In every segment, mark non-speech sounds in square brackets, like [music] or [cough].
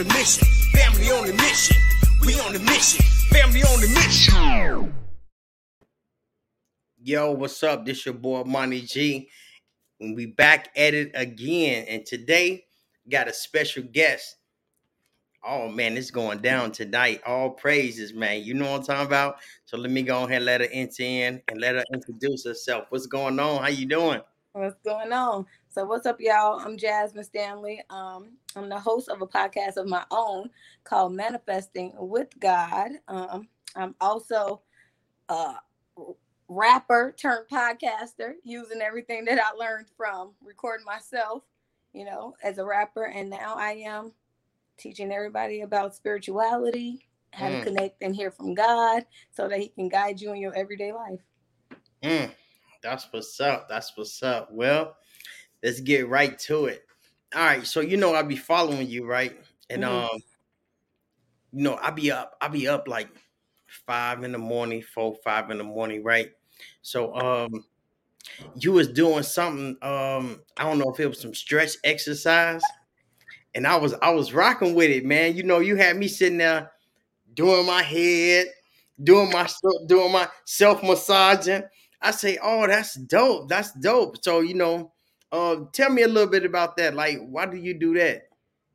the mission. Family on the mission. We on the mission. Family on the mission. Yo, what's up? This your boy Monty G. And we back at it again. And today got a special guest. Oh man, it's going down tonight. All praises, man. You know what I'm talking about? So let me go ahead and let her enter in and let her introduce herself. What's going on? How you doing? What's going on? So what's up, y'all? I'm Jasmine Stanley. Um, I'm the host of a podcast of my own called Manifesting with God. Um, I'm also a rapper turned podcaster, using everything that I learned from recording myself, you know, as a rapper, and now I am teaching everybody about spirituality, how Mm. to connect and hear from God, so that He can guide you in your everyday life. Mm, that's what's up. That's what's up. Well, let's get right to it. All right. So you know I'll be following you, right? And Mhm. um, you know, I'll be up, I'll be up like five in the morning, four, five in the morning, right? So um you was doing something, um, I don't know if it was some stretch exercise, and I was I was rocking with it, man. You know, you had me sitting there doing my head, doing my doing my self massaging. I say, oh, that's dope. That's dope. So you know, uh, tell me a little bit about that. Like, why do you do that?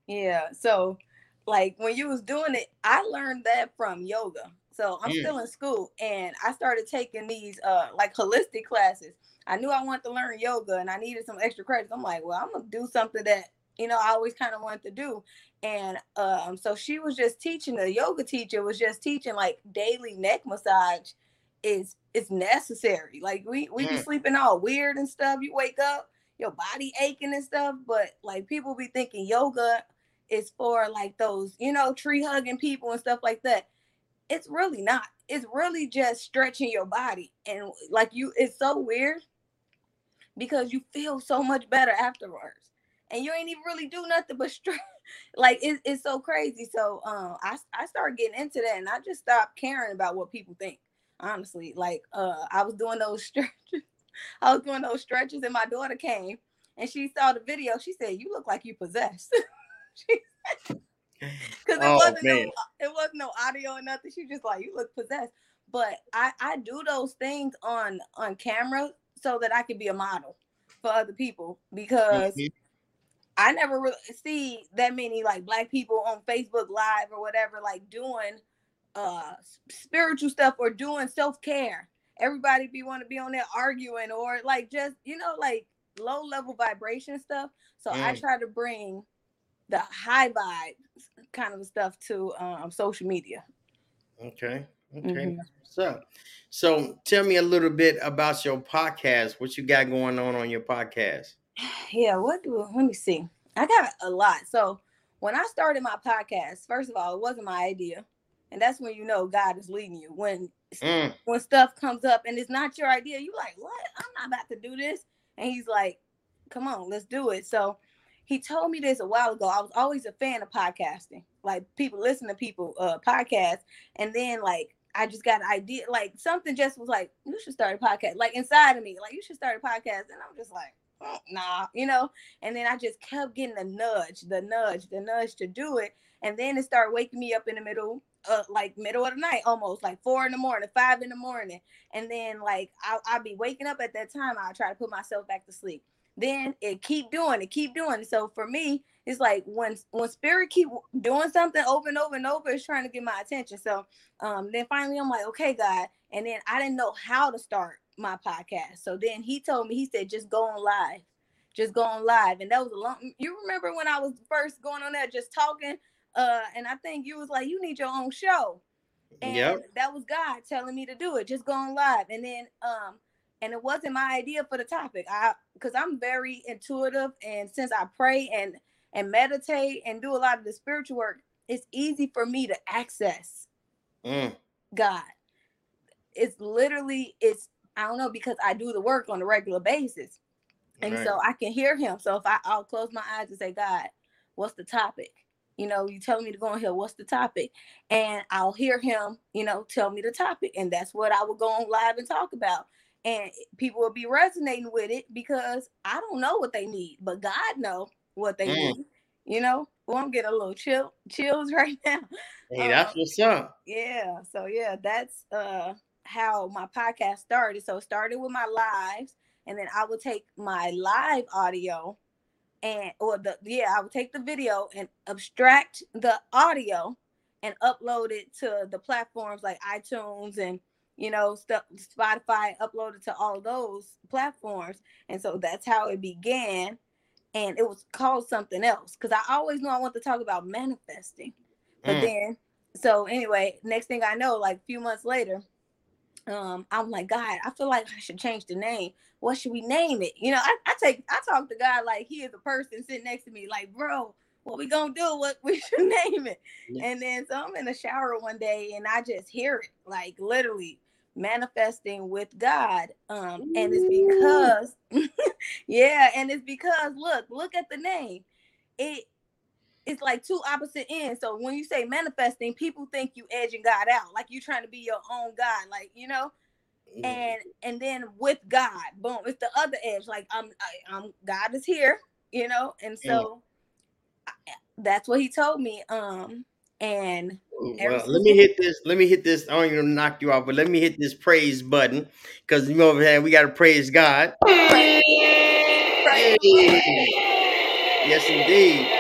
Yeah. So, like when you was doing it, I learned that from yoga. So I'm Mm. still in school, and I started taking these uh like holistic classes. I knew I wanted to learn yoga, and I needed some extra credits. I'm like, well, I'm gonna do something that you know I always kind of wanted to do. And um, so she was just teaching. The yoga teacher was just teaching like daily neck massage is is necessary. Like we we be Mm. sleeping all weird and stuff. You wake up, your body aching and stuff. But like people be thinking yoga is for like those, you know, tree hugging people and stuff like that. It's really not. It's really just stretching your body. And like you, it's so weird because you feel so much better afterwards. And you ain't even really do nothing but [laughs] stretch. Like it, it's so crazy. So um I, I started getting into that and I just stopped caring about what people think. Honestly. Like uh I was doing those [laughs] stretches. [laughs] I was doing those stretches and my daughter came and she saw the video. She said, You look like you possessed. [laughs] because [laughs] it Oh, wasn't no, it wasn't no audio or nothing. She just like you look possessed. But I I do those things on on camera so that I can be a model for other people because Mhm. I never really see that many like black people on Facebook Live or whatever like doing uh spiritual stuff or doing self care. Everybody be want to be on there arguing or like just you know like low level vibration stuff. So I Mm. try to bring the high vibe kind of stuff to um, social media. Okay. Okay. Mhm. What's up. So tell me a little bit about your podcast. What you got going on on your podcast? [sighs] Yeah, what do let me see. I got a lot. So when I started my podcast, first of all, it wasn't my idea. And that's when you know God is leading you. When Mm, when stuff comes up and it's not your idea, you like, what? I'm not about to do this. And he's like, come on, let's do it. So he told me this a while ago. I was always a fan of podcasting. Like people listen to people uh podcasts. And then like I just got an idea, like something just was like, you should start a podcast. Like inside of me, like you should start a podcast. And I'm just like, "Mm, nah, you know. And then I just kept getting the nudge, the nudge, the nudge to do it. And then it started waking me up in the middle, uh, like middle of the night, almost like four in the morning, five in the morning. And then like I'll, I'll be waking up at that time. I'll try to put myself back to sleep. Then it keep doing it, keep doing it. So for me, it's like when when spirit keep doing something over and over and over, it's trying to get my attention. So um, then finally I'm like, okay, God. And then I didn't know how to start my podcast. So then he told me, he said, just go on live. Just go on live. And that was a long you remember when I was first going on there just talking? Uh, and I think you was like, you need your own show. And Yep. that was God telling me to do it. Just go on live. And then um, and it wasn't my idea for the topic. I because I'm very intuitive and since I pray and and meditate and do a lot of the spiritual work, it's easy for me to access Mm, God. It's literally it's I don't know because I do the work on a regular basis. And right. so I can hear him. So if I, I'll close my eyes and say, God, what's the topic? You know, you telling me to go on here, what's the topic? And I'll hear him, you know, tell me the topic. And that's what I will go on live and talk about. And people will be resonating with it because I don't know what they need, but God know what they Mm. need. You know, well, I'm getting a little chill chills [laughs] right now. Hey, that's Um, what's up. yeah, so yeah, that's uh how my podcast started. So it started with my lives, and then I would take my live audio and or the yeah, I would take the video and abstract the audio and upload it to the platforms like iTunes and you know stuff Spotify uploaded to all those platforms. And so that's how it began. And it was called something else because I always knew I want to talk about manifesting. But Mm. then, so anyway, next thing I know, like a few months later, um, I'm like, God, I feel like I should change the name. What should we name it? You know, I, I take I talk to God like he is a person sitting next to me, like, bro, what we gonna do? What [laughs] we should name it? Yeah. And then so I'm in the shower one day and I just hear it, like literally manifesting with God. Um, and it's because [laughs] yeah, and it's because look, look at the name. It it's like two opposite ends. So when you say manifesting, people think you edging God out, like you're trying to be your own God, like you know. And and then with God, boom, it's the other edge. Like I'm, I, I'm God is here, you know. And so I- that's what He told me. Um, and Well, let me hit this. Let me hit this. I don't even knock you off, but let me hit this praise button because you know over here we got to praise God. Hey. Yes, indeed.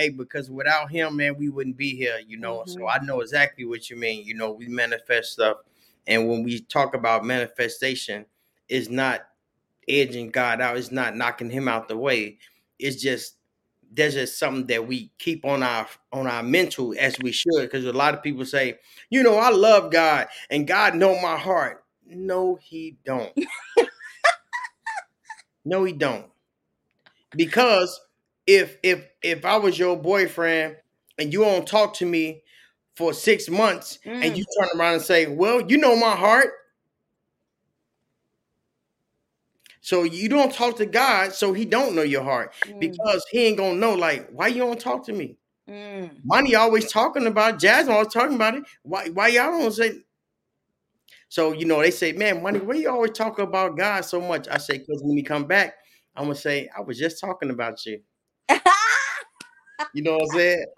Hey. Because without him, man, we wouldn't be here. You know, so Mhm. I know exactly what you mean. You know, we manifest stuff, and when we talk about manifestation, it's not edging God out. It's not knocking him out the way. It's just there's just something that we keep on our on our mental as we should because a lot of people say you know i love god and god know my heart no he don't [laughs] no he don't because if if if i was your boyfriend and you don't talk to me for six months and Mm. you turn around and say well you know my heart. So you don't talk to god so he don't know your heart Mm, because he ain't gonna know like why you don't talk to me? Mm, money always talking about jasmine always talking about it. Why why y'all don't say so you know they say man money why you always talk about god so much? I say because when you come back i'm gonna say i was just talking about you [laughs] you know what i'm saying? [laughs]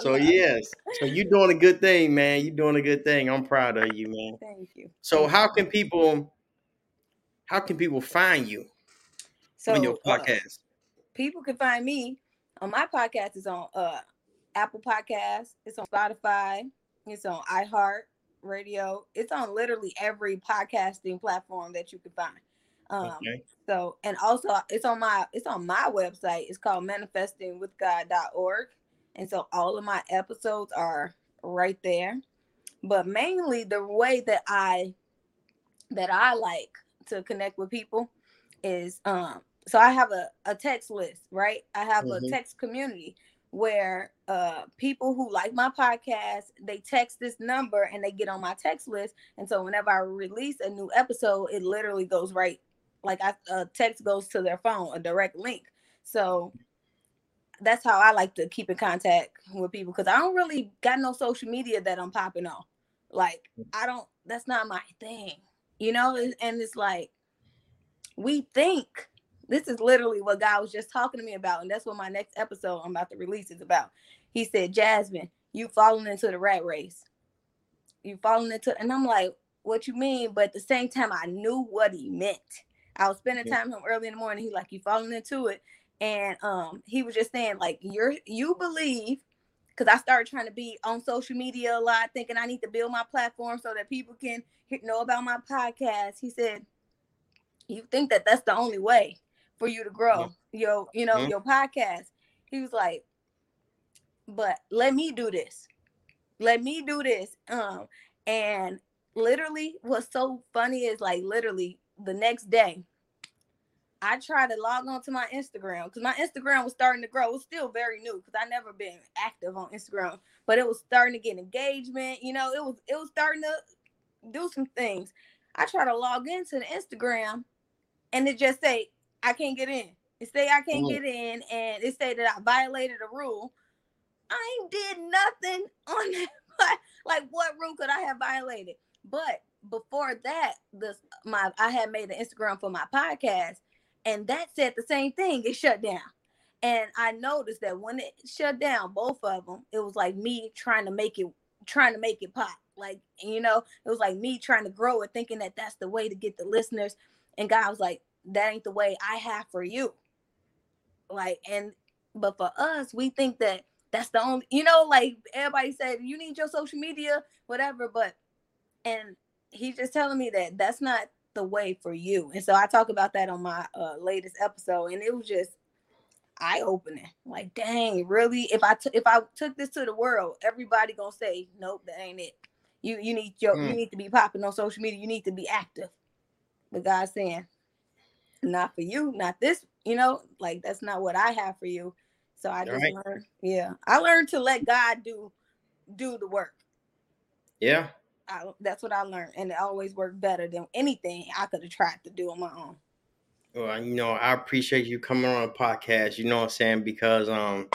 So yes. So you doing a good thing man. You're doing a good thing. I'm proud of you man. Thank you. so how can people how can people find you So on your uh, podcast? people can find me on my podcast. Is on uh Apple Podcasts, it's on Spotify, it's on iHeart Radio, it's on literally every podcasting platform that you can find. Um okay so and also it's on my it's on my website. It's called manifestingwithgod.org. And so all of my episodes are right there. But mainly the way that I that I like to connect with people is um so I have a, a text list, right? I have Mhm. a text community where uh people who like my podcast, they text this number and they get on my text list. And so whenever I release a new episode, it literally goes right like I a text goes to their phone, a direct link. So that's how I like to keep in contact with people because I don't really got no social media that I'm popping on. Like I don't. That's not my thing, you know. And it's like we think this is literally what God was just talking to me about, and that's what my next episode I'm about to release is about. He said, "Jasmine, you falling into the rat race. You falling into," and I'm like, "What you mean?" But at the same time, I knew what he meant. I was spending time with him early in the morning. He like, "You falling into it." and um he was just saying like you're you believe because i started trying to be on social media a lot thinking i need to build my platform so that people can know about my podcast he said you think that that's the only way for you to grow your you know Mhm. your podcast he was like but let me do this let me do this um and literally what's so funny is like literally the next day I tried to log on to my Instagram because my Instagram was starting to grow. It was still very new because I never been active on Instagram, but it was starting to get engagement. You know, it was it was starting to do some things. I tried to log into the Instagram, and it just say I can't get in. It say I can't Mm. get in, and it say that I violated a rule. I ain't did nothing [laughs] on that. like what rule could I have violated? But before that, this my I had made an Instagram for my podcast, and that said the same thing. It shut down. And I noticed that when it shut down, both of them, it was like me trying to make it, trying to make it pop. Like, you know, it was like me trying to grow it, thinking that that's the way to get the listeners. And God was like, that ain't the way I have for you. Like, and, but for us, we think that that's the only, you know, like everybody said, you need your social media, whatever. But, and he's just telling me that that's not the way for you. And so I talk about that on my uh, latest episode, and it was just eye opening. Like, dang, really? If I took if I took this to the world, everybody gonna say, nope, that ain't it. You you need your mm. you need to be popping on social media. You need to be active. But God's saying, not for you, not this. You know, like that's not what I have for you. So I just right. learned. Yeah, I learned to let God do do the work. Yeah. I, that's what I learned, and it always worked better than anything I could have tried to do on my own. Well, you know, I appreciate you coming on a podcast. You know what I'm saying? Because um,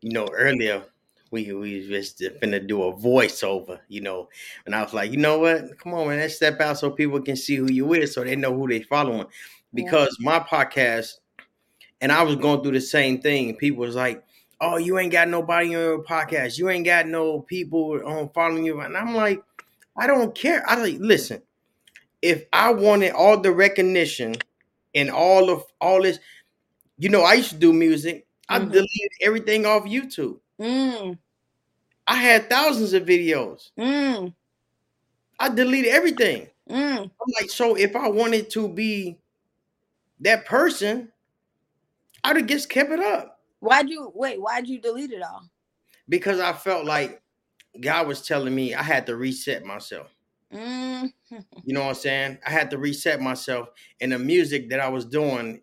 you know, earlier we we just finna do a voiceover, you know, and I was like, you know what? Come on, man, let's step out so people can see who you is, so they know who they following. Because yeah. my podcast, and I was going through the same thing. People was like, oh, you ain't got nobody on your podcast. You ain't got no people on following you. And I'm like, I don't care. I like listen. If I wanted all the recognition and all of all this, you know, I used to do music. I mm-hmm. deleted everything off YouTube. Mm. I had thousands of videos. Mm. I deleted everything. Mm. I'm like, so if I wanted to be that person, I'd have just kept it up. Why'd you wait? Why'd you delete it all? Because I felt like God was telling me I had to reset myself. Mm. you know what I'm saying? I had to reset myself, and the music that I was doing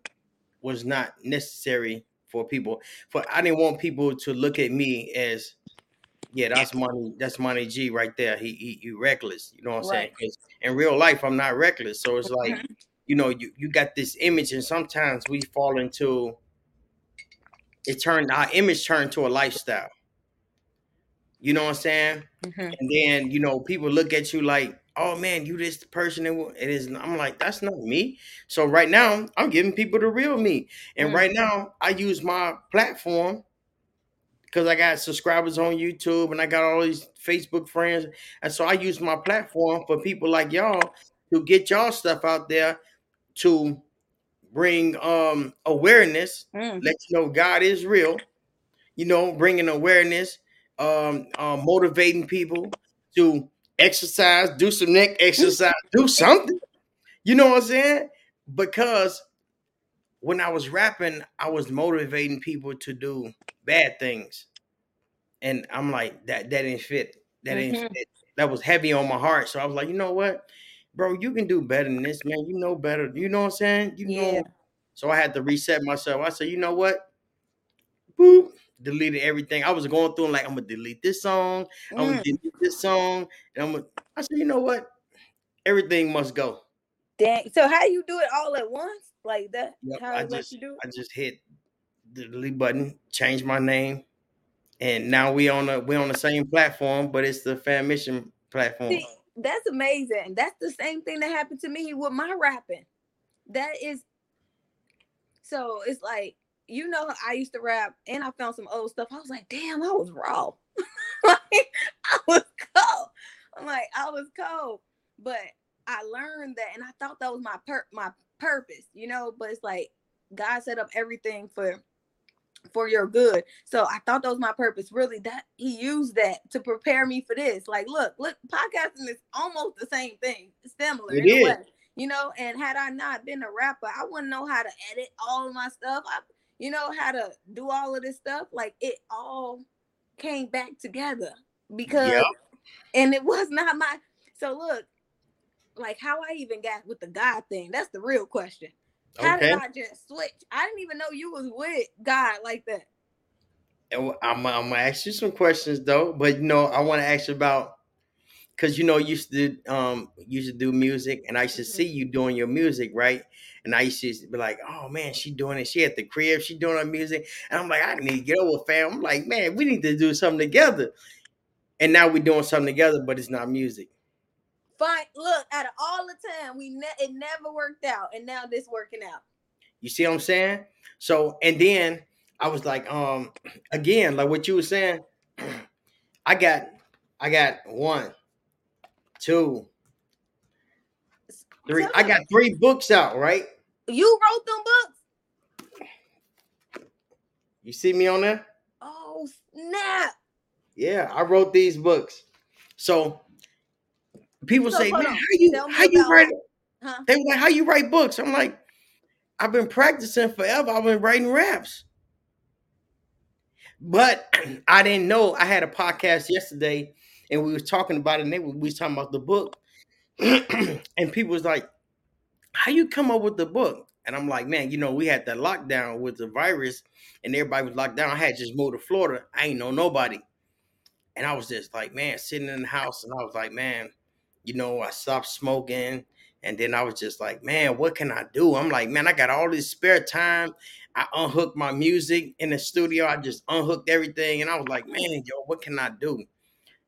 was not necessary for people. For I didn't want people to look at me as, yeah, that's money. That's money G right there. He he, he reckless. You know what I'm right. saying? In real life, I'm not reckless. So it's like, [laughs] you know, you you got this image, and sometimes we fall into it turned our image turned to a lifestyle. You know what I'm saying? Mm-hmm. And then you know people look at you like, oh man, you this person. It is. I'm like, that's not me. So right now, I'm giving people the real me. And mm-hmm. right now, I use my platform because I got subscribers on YouTube and I got all these Facebook friends, and so I use my platform for people like y'all to get y'all stuff out there to bring um awareness, mm. let you know God is real, you know, bringing awareness, um, uh, motivating people to exercise, do some neck exercise, do something. You know what I'm saying? Because when I was rapping, I was motivating people to do bad things. And I'm like, that that didn't fit. That mm-hmm. didn't fit. That was heavy on my heart. So I was like, you know what? Bro, you can do better than this, man. You know better. You know what I'm saying? You yeah. know. So I had to reset myself. I said, you know what? Boop. Deleted everything. I was going through and like, I'm gonna delete this song. I'm gonna mm. delete this song. And I'm gonna I said, you know what? Everything must go. Dang. So how you do it all at once? Like that? Yep, how I just you do it? I just hit the delete button, change my name, and now we on the we on the same platform, but it's the Fammission platform. See, that's amazing. That's the same thing that happened to me with my rapping. That is so it's like you know I used to rap and I found some old stuff. I was like, damn, I was raw. [laughs] like I was cold. I'm like, I was cold. But I learned that and I thought that was my per my purpose, you know, but it's like God set up everything for for your good. So I thought that was my purpose. Really, that he used that to prepare me for this. Like, look, look, podcasting is almost the same thing, similar it is. way. You know, and had I not been a rapper, I wouldn't know how to edit all of my stuff. I, you know, how to do all of this stuff. Like it all came back together because, yep. and it was [laughs] not my. So look, like how I even got with the God thing. That's the real question. How okay. did I just switch? I didn't even know you was with God like that. And I'm, I'm gonna ask you some questions though, but you know, I want to ask you about because you know, you used to um used to do music, and I used to mm-hmm. see you doing your music, right? And I used to be like, "Oh man, she doing it. She at the crib. She doing her music." And I'm like, "I need to get over, fam." I'm like, "Man, we need to do something together." And now we're doing something together, but it's not music. Fine. Look, out of all the time, we ne- it never worked out, and now this working out. You see what I'm saying? So and then I was like, um, [clears throat] again, like what you were saying, [clears throat] I got I got one, two, three. I got three books out, right? You wrote them books? You see me on there? Oh snap! Yeah, I wrote these books. So people So, say, man, on. how you Tell how you write? Huh? They were like, how you write books? I'm like, I've been practicing forever. I've been writing raps. But [clears throat] I didn't know I had a podcast yesterday and we was talking about it and they were, we was talking about the book. [clears throat] and people was like, How you come up with the book? And I'm like, man, you know, we had that lockdown with the virus and everybody was locked down. I had just moved to Florida. I ain't know nobody. And I was just like, man, sitting in the house and I was like, man, you know, I stopped smoking. And then I was just like, man, what can I do? I'm like, man, I got all this spare time. I unhooked my music in the studio. I just unhooked everything. And I was like, man, yo, what can I do?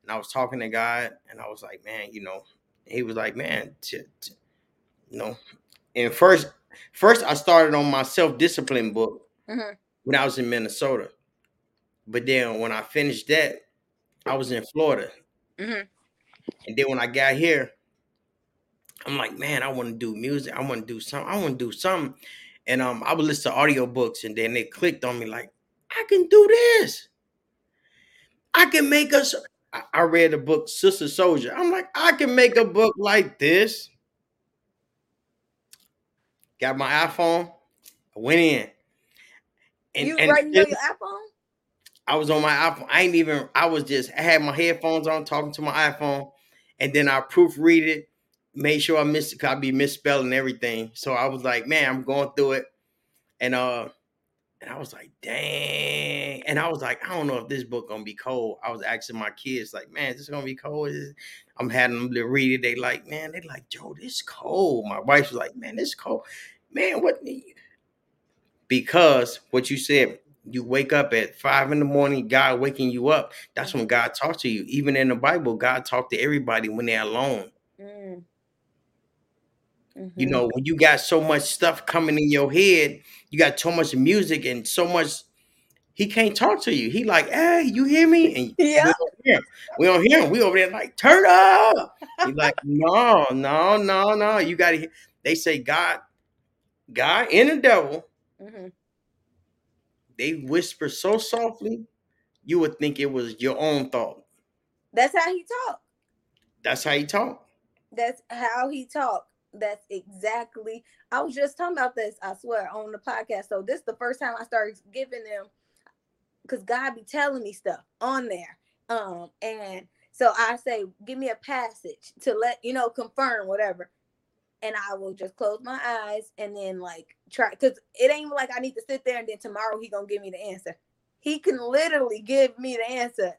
And I was talking to God and I was like, man, you know, he was like, man, t- t- you know. And first, first I started on my self-discipline book Mhm. when I was in Minnesota. But then when I finished that, I was in Florida. Mhm. And then when I got here, I'm like, man, I want to do music. I want to do something. I want to do something. And um, I would listen to audiobooks, and then they clicked on me like, I can do this. I can make us. I I read the book Sister Souljah. I'm like, I can make a book like this. Got my iPhone. I went in. And, you writing on your iPhone? I was on my iPhone. I ain't even. I was just. I had my headphones on, talking to my iPhone, and then I proofread it, made sure I missed it. Cause I be misspelling everything. So I was like, man, I'm going through it, and uh, and I was like, dang. And I was like, I don't know if this book gonna be cold. I was asking my kids, like, man, is this gonna be cold? I'm having them to read it. They like, man, they like, Joe, this cold. My wife was like, man, this cold. Man, what? Because what you said, you wake up at five in the morning, God waking you up. That's when God talks to you. Even in the Bible, God talked to everybody when they're alone. Mm. You Mhm. know, when you got so much stuff coming in your head, you got so much music and so much. He can't talk to you. He like, hey, you hear me? And [laughs] Yeah. we don't hear him. We don't hear him. Over there like, turn up. He's like, [laughs] no, no, no, no. You got to. They say God, God and the devil. Mhm. They whisper so softly, you would think it was your own thought. That's how he talk. That's how he talk. That's how he talk. That's exactly. I was just talking about this. I swear on the podcast. So this is the first time I started giving them, because God be telling me stuff on there. Um, and so I say, give me a passage to let you know, confirm whatever. And I will just close my eyes and then like try because it ain't like I need to sit there and then tomorrow he gonna give me the answer. He can literally give me the answer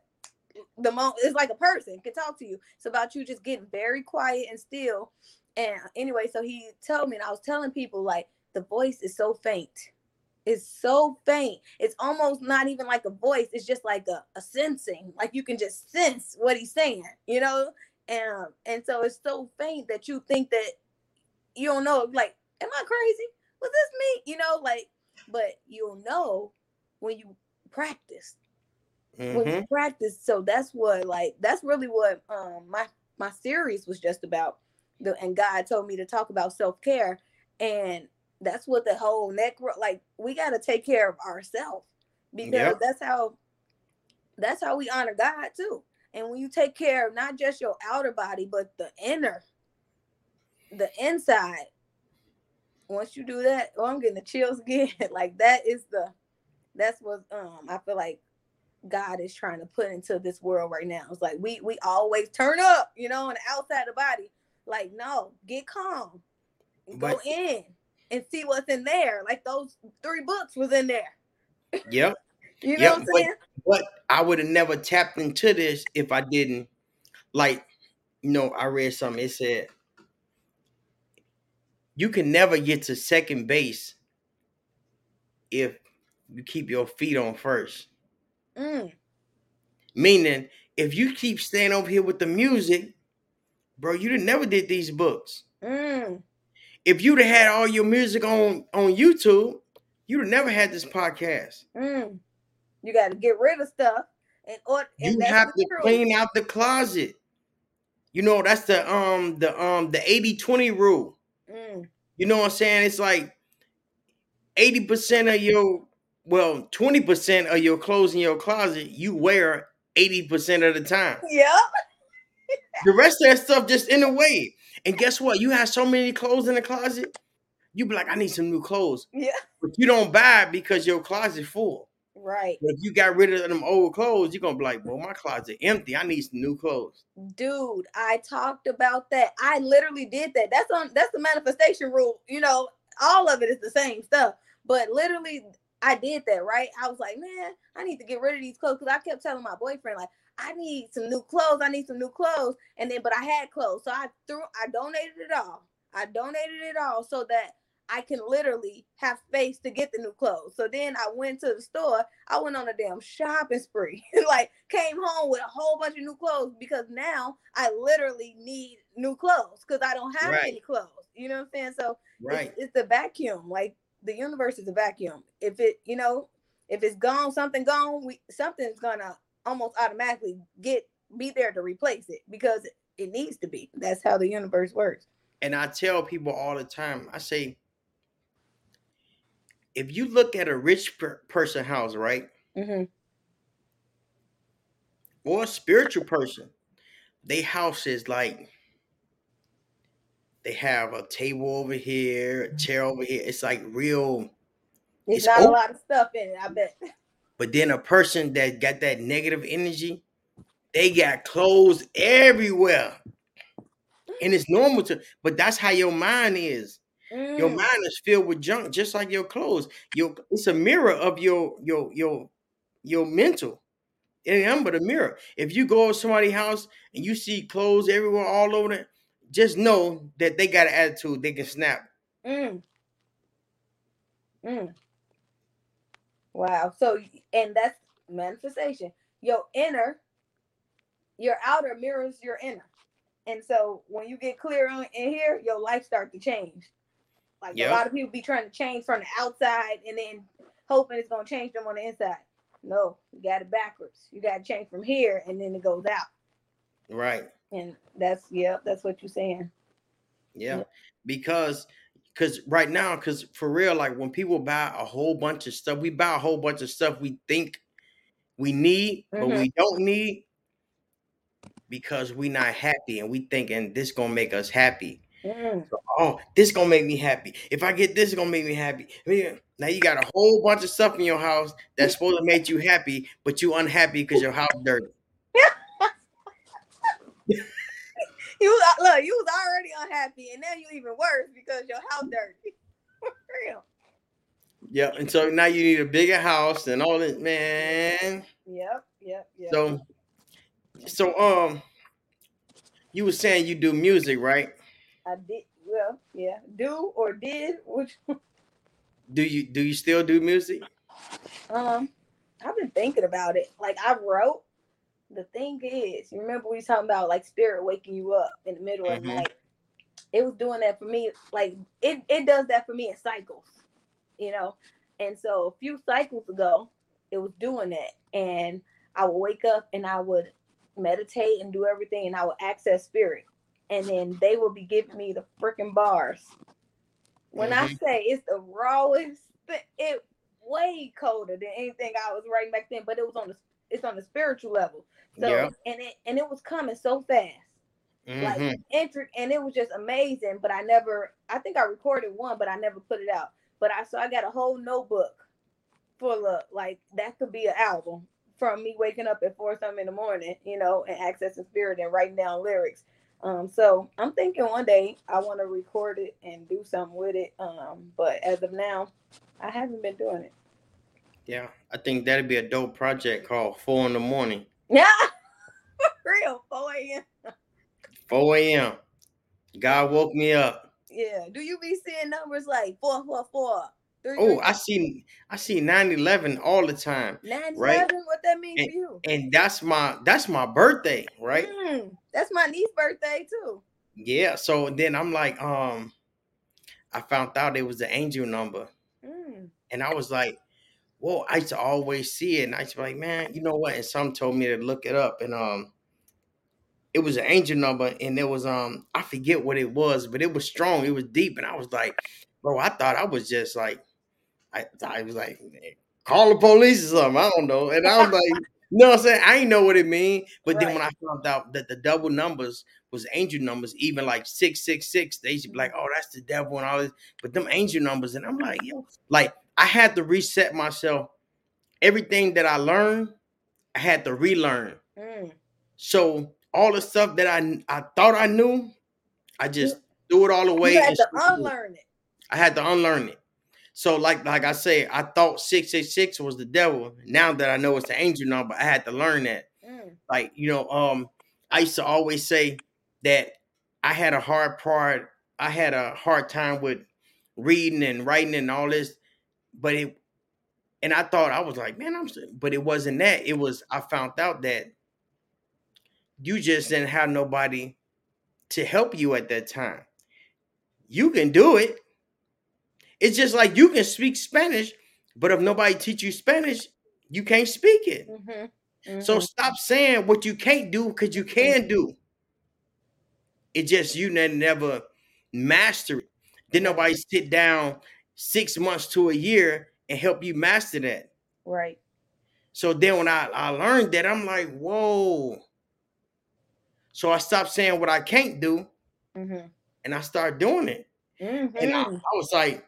the moment it's like a person can talk to you. It's about you just getting very quiet and still. And anyway, so he told me, and I was telling people like the voice is so faint. It's so faint. It's almost not even like a voice. It's just like a, a sensing. Like you can just sense what he's saying, you know? And and so it's so faint that you think that you don't know. Like, am I crazy? Was this me? You know, like, but you'll know when you practice when Mhm. you practice so that's what like that's really what um my my series was just about the and god told me to talk about self-care and that's what the whole neck like we got to take care of ourselves because Yep. that's how that's how we honor god too and when you take care of not just your outer body but the inner the inside once you do that oh i'm getting the chills again [laughs] like that is the that's what um i feel like God is trying to put into this world right now. It's like we we always turn up, you know, on the outside of the body. Like, no, get calm. and Go in and see what's in there. Like those three books was in there. [laughs] Yep. You know Yep, what I'm but- saying? But I would have never tapped into this if I didn't. Like, you know, I read something. It said, you can never get to second base if you keep your feet on first. Mm, Meaning, if you keep staying over here with the music, bro, you done never did these books. mm, if you'd have had all your music on on YouTube, you'd have never had this podcast. Mm. You got to get rid of stuff, and or and You have to truth. clean out the closet. You know, that's the um the um the 80-20 rule. Mm. You know what I'm saying? It's like 80% of your well, 20% of your clothes in your closet you wear 80% of the time. Yep. [laughs] The rest of that stuff just in the way. And guess what? You have so many clothes in the closet, you be like, I need some new clothes. Yeah. But you don't buy it because your closet full. Right. But if you got rid of them old clothes, you're gonna be like, well, my closet empty. I need some new clothes. dude i talked about that. I literally did that. That's on that's the manifestation rule you know? All of it is the same stuff. But literally i did that right? I was like man i need to get rid of these clothes because i kept telling my boyfriend like i need some new clothes. I need some new clothes. And then but i had clothes. So i threw i donated it all. I donated it all so that I can literally have space to get the new clothes. So then I went to the store. I went on a damn shopping spree. [laughs] like came home with a whole bunch of new clothes because now I literally need new clothes because I don't have Right. any clothes. You know what I'm saying? So Right. it's, it's the vacuum. Like the universe is a vacuum. If it, you know, if it's gone, something gone, we something's gonna almost automatically get be there to replace it because it needs to be. That's how the universe works. And I tell people all the time, I say, if you look at a rich per- person house, right, hmm or a spiritual person, they house is like they have a table over here, a chair over here. It's like real. It's, It's not open. a lot of stuff in it. I bet. But then a person that got that negative energy, they got clothes everywhere. And it's normal to, but that's how your mind is. Your Mm, mind is filled with junk, just like your clothes. Your it's a mirror of your your your your mental. It ain't but a mirror. If you go to somebody's house and you see clothes everywhere all over it, just know that they got an attitude. They can snap. mm, mm. Wow. So and that's manifestation. Your inner, your outer mirrors your inner. And so when you get clear on in here, your life start to change. Like Yep. a lot of people be trying to change from the outside and then hoping it's gonna change them on the inside. No, you got it backwards. You got to change from here and then it goes out. Right. And that's yeah, that's what you're saying. Yeah. Yeah. Because because right now, because for real, like when people buy a whole bunch of stuff, we buy a whole bunch of stuff we think we need, but Mhm. we don't need because we're not happy and we thinking this gonna make us happy. Mm, Oh, this gonna make me happy. If I get this, it's gonna make me happy. Now you got a whole bunch of stuff in your house that's supposed to make you happy, but you unhappy because your house dirty. [laughs] You uh, look, you was already unhappy, and now you even worse because your house dirty. [laughs] For real. Yeah, and so now you need a bigger house and all this, man. Yep, yep, yep. So, so um, you were saying you do music, right? I did well, yeah. Do or did which [laughs] Do you do you still do music? um I've been thinking about it. Like I wrote. The thing is, you remember we talking about like spirit waking you up in the middle of the Mhm. night. It was doing that for me. Like it, it does that for me in cycles, you know. And so a few cycles ago, it was doing that. And I would wake up and I would meditate and do everything and I would access spirit. And then they will be giving me the freaking bars. When I Mhm. say it's the rawest, it way colder than anything I was writing back then, but it was on the it's on the spiritual level. So Yeah. and it and it was coming so fast. Like Mhm. intric and it was just amazing. But I never I think I recorded one, but I never put it out. But I so I got a whole notebook full of like that could be an album from me waking up at four something in the morning, you know, and accessing spirit and writing down lyrics. Um, so I'm thinking one day I want to record it and do something with it. Um, but as of now, I haven't been doing it. Yeah, I think that'd be a dope project called Four in the Morning, Yeah, [laughs] for real, 4 a.m. four a.m. God woke me up. Yeah. Do you be seeing numbers like four four four? Three, Oh, three, I see, I see 9-11 all the time, nine right. What that mean for you? and that's my that's my birthday, right? Mm, that's my niece's birthday too. Yeah. So then I'm like, um, I found out it was the angel number. Mm. And I was like, whoa, I used to always see it. And I used to be like, man, you know what? And some told me to look it up. And um it was an angel number, and it was um, I forget what it was, but it was strong, it was deep, and I was like, bro, I thought I was just like I, I was like, call the police or something. I don't know. And I was like, you know what I'm saying? I ain't know what it mean. But right. then when I found out that the double numbers was angel numbers, even like 666, they should be like, oh, that's the devil and all this. But them angel numbers, and I'm like, yo, like I had to reset myself. Everything that I learned, I had to relearn. Mm. So all the stuff that I I thought I knew, I just threw it all away. You had to unlearn it. I had to unlearn it. So, like like I say, I thought six six six was the devil. Now that I know it's the angel number, but I had to learn that. Mm. Like you know, um, I used to always say that I had a hard part. I had a hard time with reading and writing and all this, but it. And I thought I was like, man, I'm. But it wasn't that. It was. I found out that you just didn't have nobody to help you at that time. You can do it. It's just like you can speak Spanish, but if nobody teach you Spanish, you can't speak it. Mm-hmm. Mm-hmm. So stop saying what you can't do because you can do. It just you never master it. Then nobody sit down six months to a year and help you master that. Right. So then when I, I learned that, I'm like, whoa. So I stopped saying what I can't do, mm-hmm. and I start doing it. Mm-hmm. And I, mm-hmm. I, was like,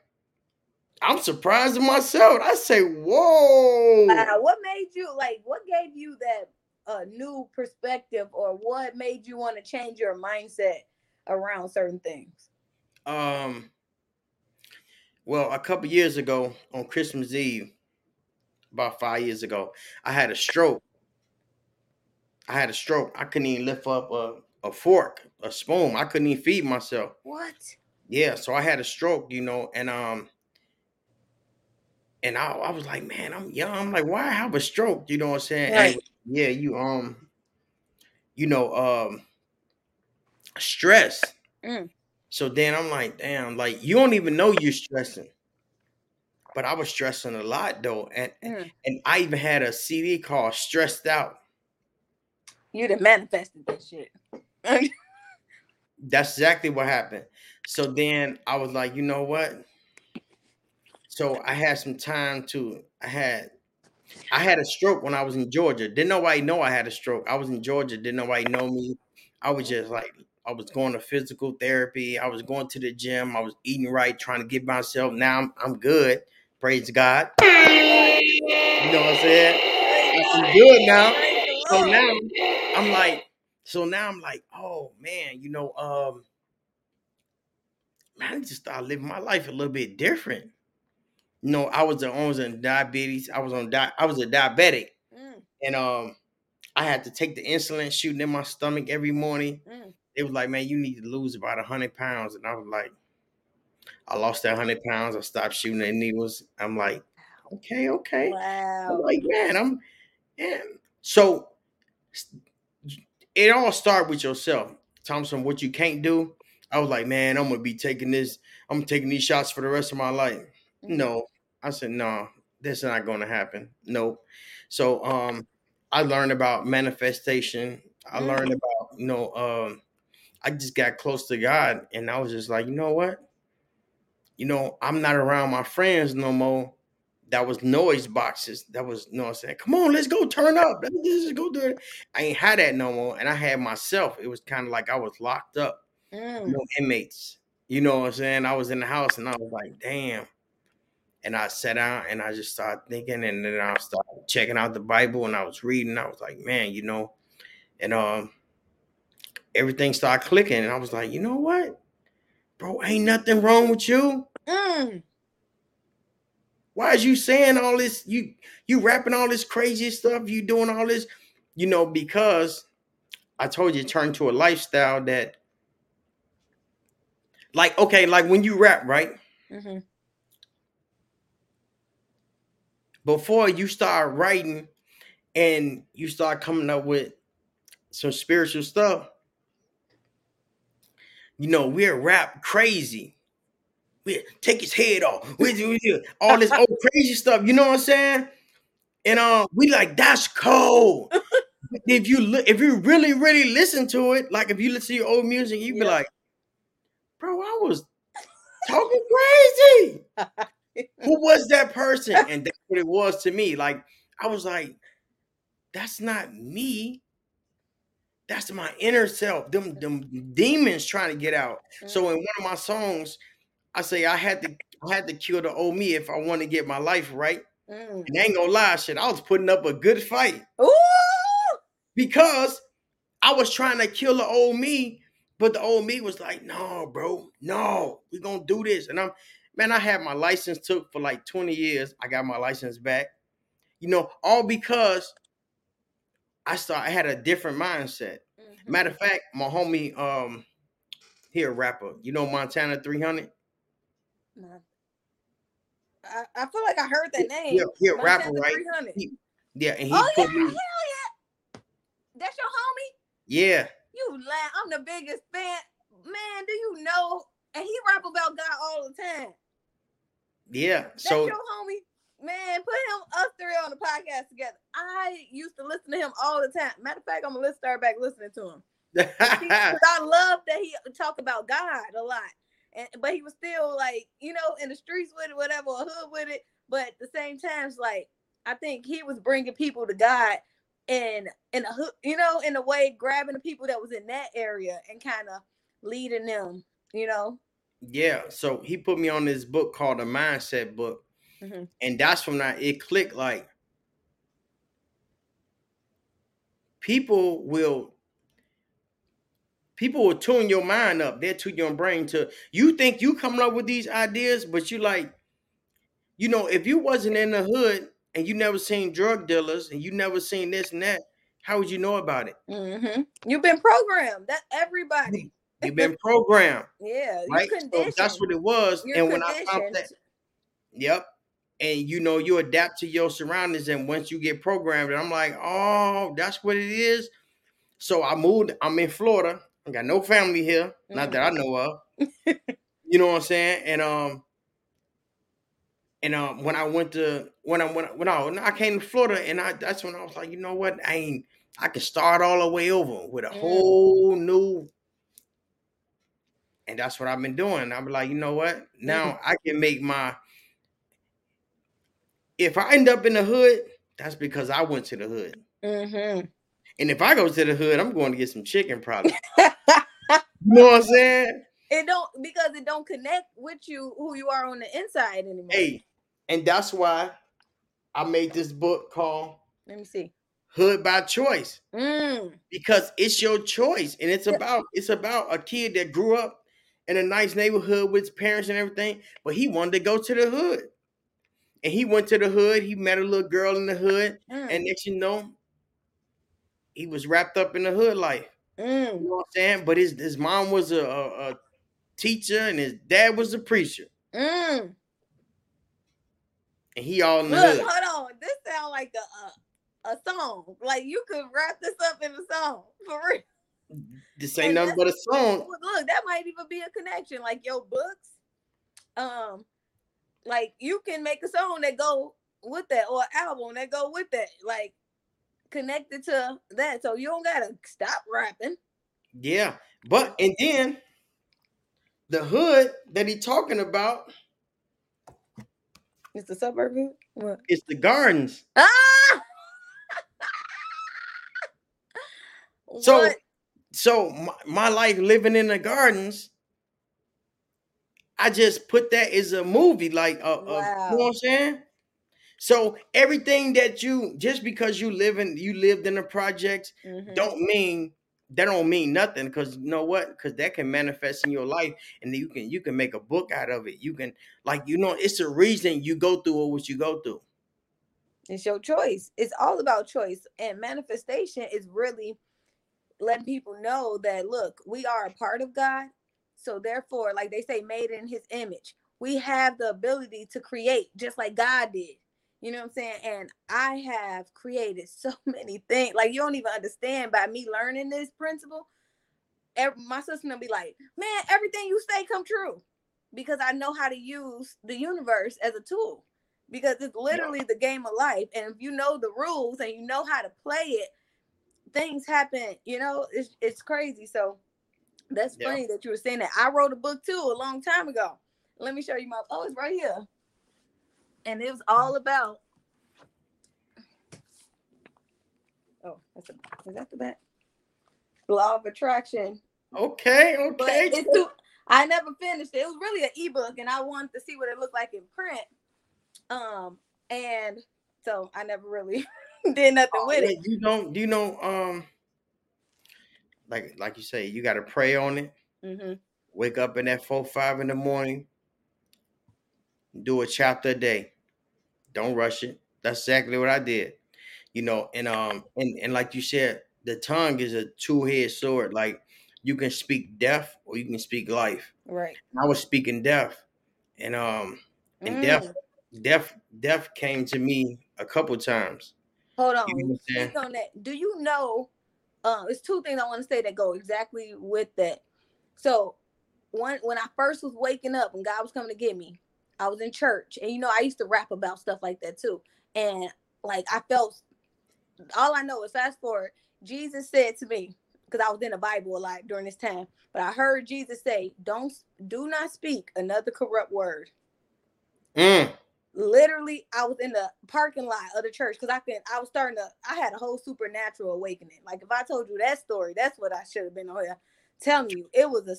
I'm surprised in myself. I say, whoa. What made you like? What gave you that uh, new perspective, or what made you want to change your mindset around certain things? Um. Well, a couple years ago on Christmas Eve, about five years ago, I had a stroke I had a stroke. I couldn't even lift up a, a fork, a spoon. I couldn't even feed myself. What? Yeah, so I had a stroke, you know, and um and I, I was like, man, I'm young. I'm like, why have a stroke? You know what I'm saying? Right. And, yeah, you um, you know, um stress. Mm. So then I'm like, damn, like you don't even know you're stressing. But I was stressing a lot though. And mm. and I even had a CD called Stressed Out. You'd have manifested that shit. [laughs] That's exactly what happened. So then I was like, you know what? So I had some time to. I had, I had a stroke when I was in Georgia. Didn't nobody know I had a stroke. I was in Georgia. Didn't nobody know me. I was just like, I was going to physical therapy. I was going to the gym. I was eating right, trying to get myself. Now I'm, I'm good. Praise God. You know what I'm saying? I'm good now. So now I'm like, so now I'm like, oh man, you know, um, man, I just started living my life a little bit different. You know, I was, I was on diabetes. I was on di- I was a diabetic, mm. and um, I had to take the insulin shooting in my stomach every morning. Mm. It was like, man, you need to lose about a hundred pounds, and I was like, I lost that hundred pounds. I stopped shooting the needles. I'm like, okay, okay. Wow. I'm like, man, I'm, and so it all start with yourself. Thompson, what you can't do. I was like, man, I'm gonna be taking this. I'm taking these shots for the rest of my life. Mm-hmm. No, I said, no, this is not gonna happen. Nope. So, um, I learned about manifestation. I mm-hmm. learned about, you know, um, I just got close to God, and I was just like, you know what? You know, I'm not around my friends no more that was noise boxes. That was you know I'm saying, come on, let's go turn up. Let's just go do it. I ain't had that no more. And I had myself. It was kind of like I was locked up. Mm. Know, inmates. You know what I'm saying? I was in the house and I was like, damn. And I sat down and I just started thinking, and then I started checking out the Bible and I was reading. I was like, man, you know, and um everything started clicking. And I was like, you know what? Bro, ain't nothing wrong with you. Mm. Why is you saying all this? You you rapping all this crazy stuff, you doing all this, you know, because I told you turn to a lifestyle that like okay, like when you rap, right? Mm-hmm. Before you start writing and you start coming up with some spiritual stuff, you know, we're rap crazy. we take his head off. We do all this old [laughs] crazy stuff. You know what I'm saying? And um, we like that's cold. [laughs] If you look, if you really, really listen to it, like if you listen to your old music, you'd be like, bro, I was talking crazy. [laughs] Who was that person? And that's what it was to me. Like I was like, that's not me. That's my inner self. Them, them demons trying to get out. So in one of my songs, I say I had to I had to kill the old me if I want to get my life right. Mm. And I ain't gonna lie, shit. I was putting up a good fight Ooh! because I was trying to kill the old me, but the old me was like, no, bro, no, we gonna do this. And I'm man, I had my license took for like 20 years. I got my license back. You know, all because I start I had a different mindset. Mhm. Matter of fact, my homie, um, here rapper, you know Montana 300? Nah. I, I feel like I heard that name. Yeah, he a rapper, right? He- Yeah, and he oh yeah, put hell yeah. That's your homie. yeah, You laugh. I'm the biggest fan. Man, do you know? And he rap about God all the time. Yeah. That's So your homie. Man, put him us three on the podcast together. I used to listen to him all the time. Matter of fact, I'm gonna start back listening to him. [laughs] Because I love that he talk about God a lot. And but he was still like, you know, in the streets with it, whatever, or hood with it. But at the same time, it's like I think he was bringing people to God and in a hood, uh, you know, in a way, grabbing the people that was in that area and kind of leading them, you know. Yeah, so he put me on this book called the Mindset Book, Mhm. and that's when I it clicked. Like people will people will tune your mind up. They'll tune your brain to you think you coming up with these ideas, but you like, you know, if you wasn't in the hood and you never seen drug dealers and you never seen this and that, how would you know about it? hmm You've been programmed. That everybody. You've been programmed, Yeah, right? So that's what it was. You're and when I found that, yep. And you know, you adapt to your surroundings, and once you get programmed, and I'm like, oh, that's what it is. So I moved. I'm in Florida. I got no family here, not that I know of. [laughs] you know what I'm saying? And um, and um, when I went to when I when I, when I, when I came to Florida, and I that's when I was like, you know what? I ain't. I can start all the way over with a Mm. whole new. And that's what I've been doing. I'm like, you know what? Now I can make my. If I end up in the hood, that's because I went to the hood. hmm And if I go to the hood, I'm going to get some chicken [laughs] probably. you know what I'm saying? it don't because it don't connect with you who you are on the inside anymore. Hey, and that's why I made this book called Let me see. Hood by Choice Mm. because it's your choice, and it's about it's about a kid that grew up in a nice neighborhood with his parents and everything, but he wanted to go to the hood, and he went to the hood. He met a little girl in the hood, Mm. and next you know, he was wrapped up in the hood life. You Mm. know what I'm saying? But his his mom was a, a, a teacher, and his dad was a preacher, Mm. and he all in the Look, hood. hold on. This sound like a, a a song. Like you could wrap this up in a song for real. This ain't and nothing but a song. Look, that might even be a connection. Like your books, um, like you can make a song that go with that or album that go with that, like connected to that. So you don't gotta stop rapping. Yeah, but and then the hood that he talking about It's the suburb. hood? It's the gardens. Ah. [laughs] So What? So my, my life living in the gardens. I just put that as a movie, like uh, uh, you know what I'm saying. So everything that you just because you live in you lived in the projects Mhm. don't mean that don't mean nothing because you know what because that can manifest in your life and you can you can make a book out of it you can like you know it's a reason you go through what you go through It's your choice. It's all about choice. And manifestation is really letting people know that look, we are a part of God. So therefore, like they say, made in his image. We have the ability to create just like God did. You know what I'm saying? And I have created [laughs] so many things. Like you don't even understand by me learning this principle. ev- my sister gonna be like, man, everything you say come true. because I know how to use the universe as a tool because it's literally the game of life. And if you know the rules and you know how to play it, things happen, you know, it's, it's crazy. So that's Yeah. funny that you were saying that. I wrote a book too a long time ago. Let me show you my, oh, it's right here. And it was all about, oh, that's a, is that the back? Law of attraction Okay, but okay. it's too, I never finished it. It was really an ebook, and I wanted to see what it looked like in print. Um, and so I never really [laughs] [laughs] did nothing with it. You don't you know um like like you say, you gotta pray on it. hmm Wake up in that four five in the morning. Do a chapter a day. Don't rush it. That's exactly what I did. You know, and um and, and like you said, the tongue is a two-headed sword. Like you can speak death or you can speak life. Right. I was speaking death. And um and Mm. death death death came to me a couple times. Hold on. You know what I'm saying? Speak on that. Do you know? Uh, it's two things I want to say that go exactly with that. So, one when I first was waking up and God was coming to get me, I was in church, and you know I used to rap about stuff like that too. And like I felt, all I know is fast forward. Jesus said to me because I was in the Bible a lot during this time, but I heard Jesus say, "Don't do not speak another corrupt word." Mm, literally I was in the parking lot of the church because I can I was starting to I had a whole supernatural awakening. Like if I told you that story, that's what I should have been on here telling you. It was a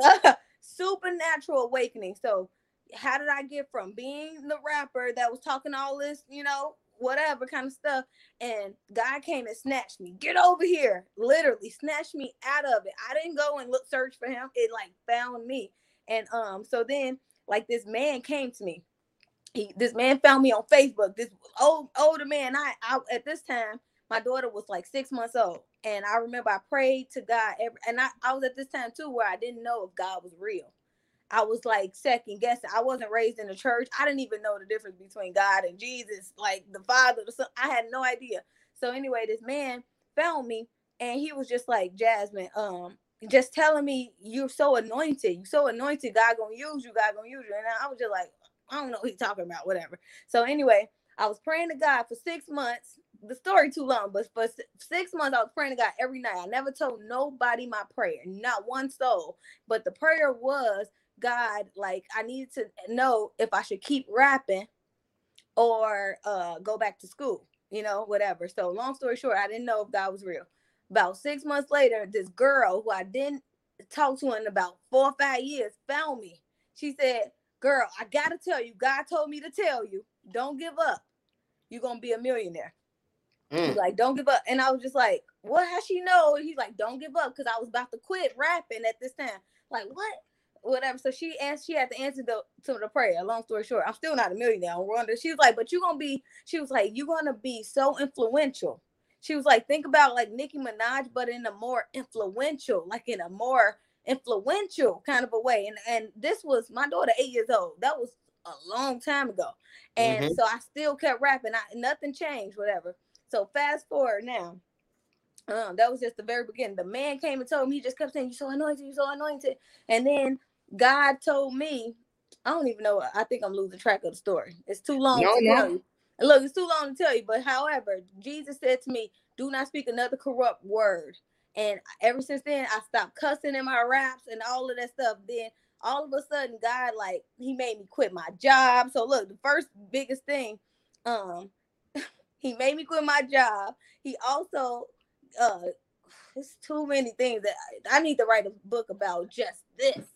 now. [laughs] supernatural awakening. So how did I get from being the rapper that was talking all this, you know, whatever kind of stuff, and God came and snatched me. Get over here, literally snatched me out of it. I didn't go and look search for him. It like found me, and um, so then like this man came to me. He, this man found me on Facebook. This old older man. I, I at this time my daughter was like six months old, and I remember I prayed to God every, and I, I was at this time too where I didn't know if God was real. I was like second guessing. I wasn't raised in the church. I didn't even know the difference between God and Jesus, like the Father. The Son. I had no idea. So anyway, this man found me, and he was just like Jasmine, um, just telling me you're so anointed. You're so anointed. God gonna use you. God gonna use you. And I was just like, I don't know what he's talking about. Whatever. So anyway, I was praying to God for six months. The story too long, but for six months I was praying to God every night. I never told nobody my prayer, not one soul. But the prayer was, God, like I needed to know if I should keep rapping or uh go back to school, you know, whatever. So long story short, I didn't know if God was real. About six months later, this girl who I didn't talk to in about four or five years found me. She said, Girl, I gotta tell you, God told me to tell you, don't give up. You're gonna be a millionaire. Mm, like, don't give up. And I was just like, what? How she know? He's like, don't give up, because I was about to quit rapping at this time. Like, what? Whatever. So she asked, she had to answer the to the prayer. Long story short, I'm still not a millionaire. I'm Rwanda. She was like, but you're gonna be, she was like, you're gonna be so influential. She was like, think about like Nicki Minaj, but in a more influential, like in a more influential kind of a way. And and this was my daughter, eight years old. That was a long time ago. And Mhm. so I still kept rapping. I, nothing changed, whatever. So fast forward now. Um, that was just the very beginning. The man came and told me, he just kept saying, You're so anointed, you're so anointed. And then God told me, I don't even know. I think I'm losing track of the story. It's too long No, to no. tell you. Look, it's too long to tell you. But however, Jesus said to me, Do not speak another corrupt word. And ever since then, I stopped cussing in my raps and all of that stuff. Then all of a sudden, God, like, He made me quit my job. So look, the first biggest thing, um, [laughs] He made me quit my job. He also, uh, it's too many things that I, I need to write a book about just this.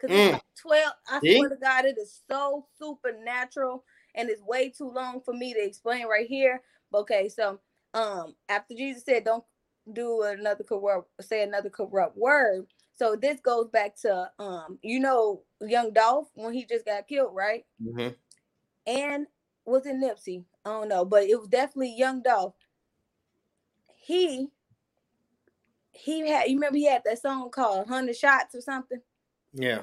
Cause Mm. like 12, I See? swear to God, it is so supernatural and it's way too long for me to explain right here. Okay, so um after Jesus said don't do another corrupt say another corrupt word. So this goes back to um, you know, young Dolph when he just got killed, right? mhm. and was it Nipsey? I don't know, but it was definitely Young Dolph. He he had you remember he had that song called Hundred Shots or something. Yeah.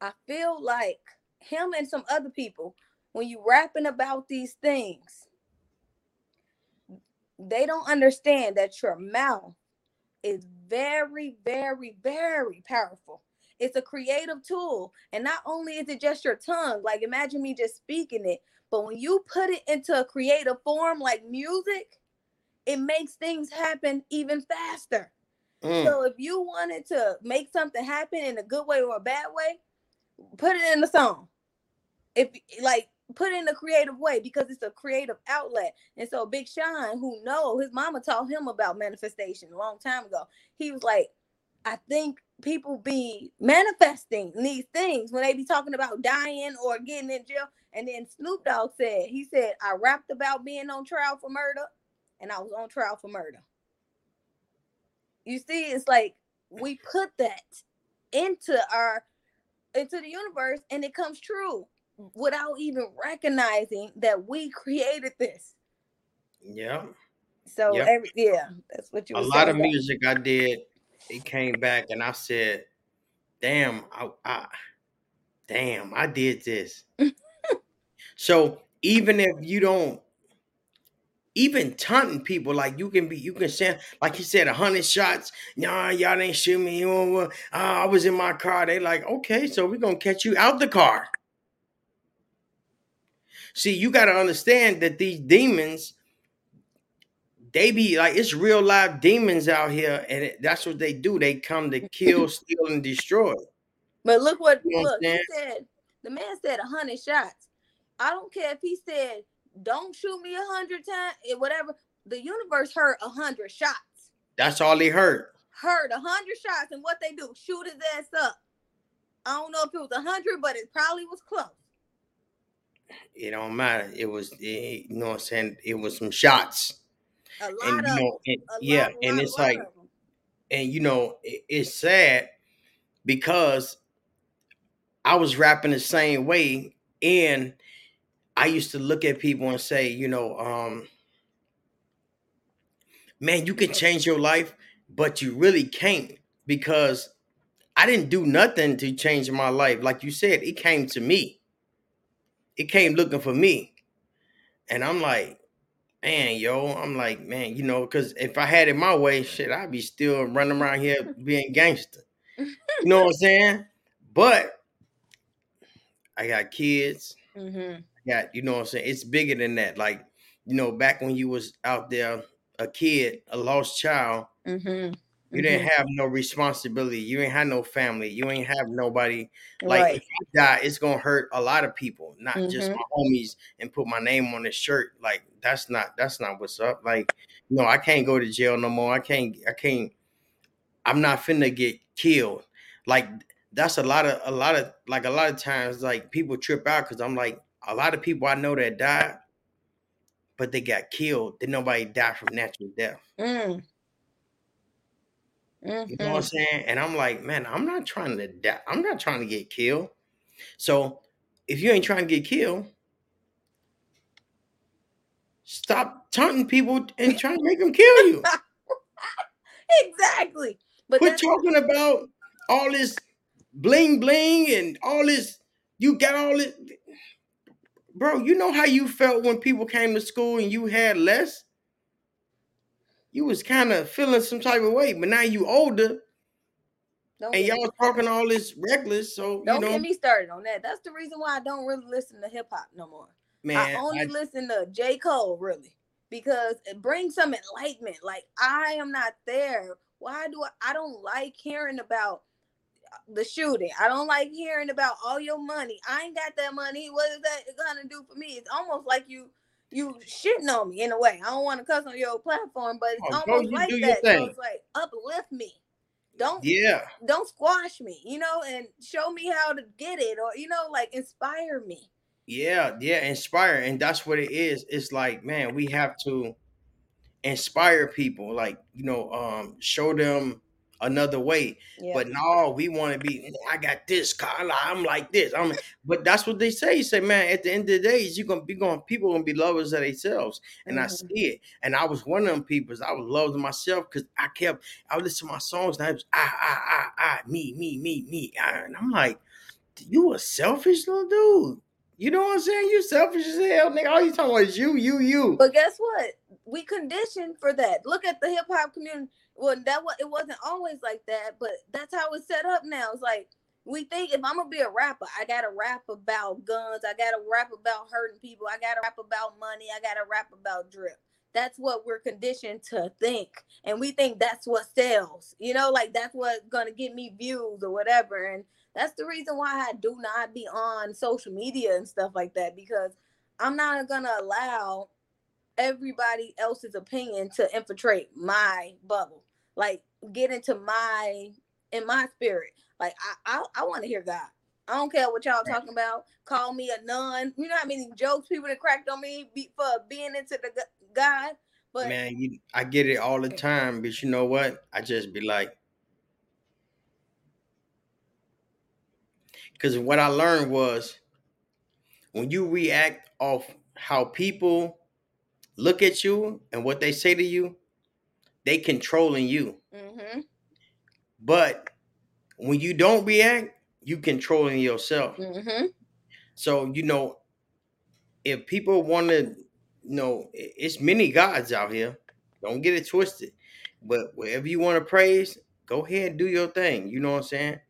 I feel like him and some other people, when you rapping about these things, they don't understand that your mouth is very, very, very powerful. it's a creative tool. And not only is it just your tongue, like imagine me just speaking it, but when you put it into a creative form like music, it makes things happen even faster. Mm. So if you wanted to make something happen in a good way or a bad way, put it in the song. If like put in a creative way because it's a creative outlet. And so Big Sean, who know his mama taught him about manifestation a long time ago. He was like, I think people be manifesting these things when they be talking about dying or getting in jail. And then Snoop Dogg said, he said, I rapped about being on trial for murder and I was on trial for murder. You see, it's like we put that into our into the universe and it comes true without even recognizing that we created this. Yeah. So Yep. every yeah, that's what you A lot of about- music I did, it came back and I said, damn, I, I damn, I did this. [laughs] so even if you don't even taunting people like you can be you can send like he said a hundred shots nah y'all didn't shoot me uh, i was in my car they like okay so we're gonna catch you out the car see you got to understand that these demons they be like it's real live demons out here and it, that's what they do they come to kill [laughs] steal and destroy But look what You look, he said the man said a hundred shots. I don't care if he said, Don't shoot me a hundred times, whatever. The universe heard a hundred shots. that's all he heard Heard a hundred shots, and what they do, shoot his ass up. I don't know if it was a hundred, but it probably was close. It don't matter it was it, you know what i'm saying it was some shots and you know and, yeah lot, and it's like and you know it- it's sad because I was rapping the same way and I used to look at people and say, you know, um man, you can change your life, but you really can't because I didn't do nothing to change my life. Like you said, it came to me. It came looking for me. And I'm like, man, yo, I'm like, man, you know, because if I had it my way, shit, I'd be still running around here [laughs] being gangster. You know what I'm saying? But I got kids. Mhm. I got, you know what I'm saying? It's bigger than that. Like, you know, back when you was out there, a kid, a lost child, Mhm. You didn't have no responsibility. You ain't had no family. You ain't have nobody. Like right. if I die, it's gonna hurt a lot of people, not just Mhm. my homies and put my name on the shirt. Like that's not that's not what's up. Like, no, I can't go to jail no more. I can't I can't I'm not finna get killed. Like that's a lot of a lot of like a lot of times like people trip out because I'm like a lot of people I know that died, but they got killed. Did nobody die from natural death? Mm. You know what I'm Mhm. saying? And I'm like, man, I'm not trying to die. I'm not trying to get killed. So if you ain't trying to get killed, stop taunting people and trying to make them kill you. [laughs] Exactly. But we're talking about all this bling bling and all this. You got all this, bro. You know how you felt when people came to school and you had less. You was kind of feeling some type of way, but now you older don't and y'all talking all this reckless. So Don't you know, get me started on that. That's the reason why I don't really listen to hip hop no more. man. I only I- listen to J. Cole really because it brings some enlightenment. Like I am not there. Why do I? I don't like hearing about the shooting. I don't like hearing about all your money. I ain't got that money. What is that gonna do for me? It's almost like you you shitting on me in a way. I don't want to cuss on your platform, but it's Oh, almost like that. So it's like uplift me. Don't yeah, don't squash me, you know, and show me how to get it, or you know, like inspire me. yeah, yeah. Inspire, and that's what it is. It's like, man, we have to inspire people. Like, you know, um, show them another way. Yeah. But no, we want to be. I got this car. I'm like this. I'm. But that's what they say. You say, man, at the end of the day, you gonna be going. People gonna be lovers of themselves, and I Mhm. see it. And I was one of them people. I was loving myself because I kept. I would listen to my songs, and I was ah ah ah ah me me me me, ah, and I'm like, you a selfish little dude. You know what I'm saying? You selfish as hell, nigga. All you talking about is you, you, you. But guess what? We conditioned for that. Look at the hip hop community. Well, that was it wasn't always like that, but that's how it's set up now. It's like we think if I'm gonna be a rapper, I gotta rap about guns, I gotta rap about hurting people, I gotta rap about money, I gotta rap about drip. That's what we're conditioned to think. And we think that's what sells, you know, like that's what's gonna get me views or whatever. And that's the reason why I do not be on social media and stuff like that because I'm not gonna allow everybody else's opinion to infiltrate my bubble, like get into my in my spirit. Like I I, I want to hear God. I don't care what y'all talking about. Call me a nun. You know how many jokes people that cracked on me be, for being into the God. But man, you, I get it all the time. But you know what? I just be like, because what I learned was when you react off how people look at you and what they say to you, they controlling you. mm-hmm, But when you don't react, you controlling yourself. mm-hmm, So you know, if people want to, you know, it's many gods out here. Don't get it twisted. But wherever you want to praise, go ahead and do your thing. You know what I'm saying?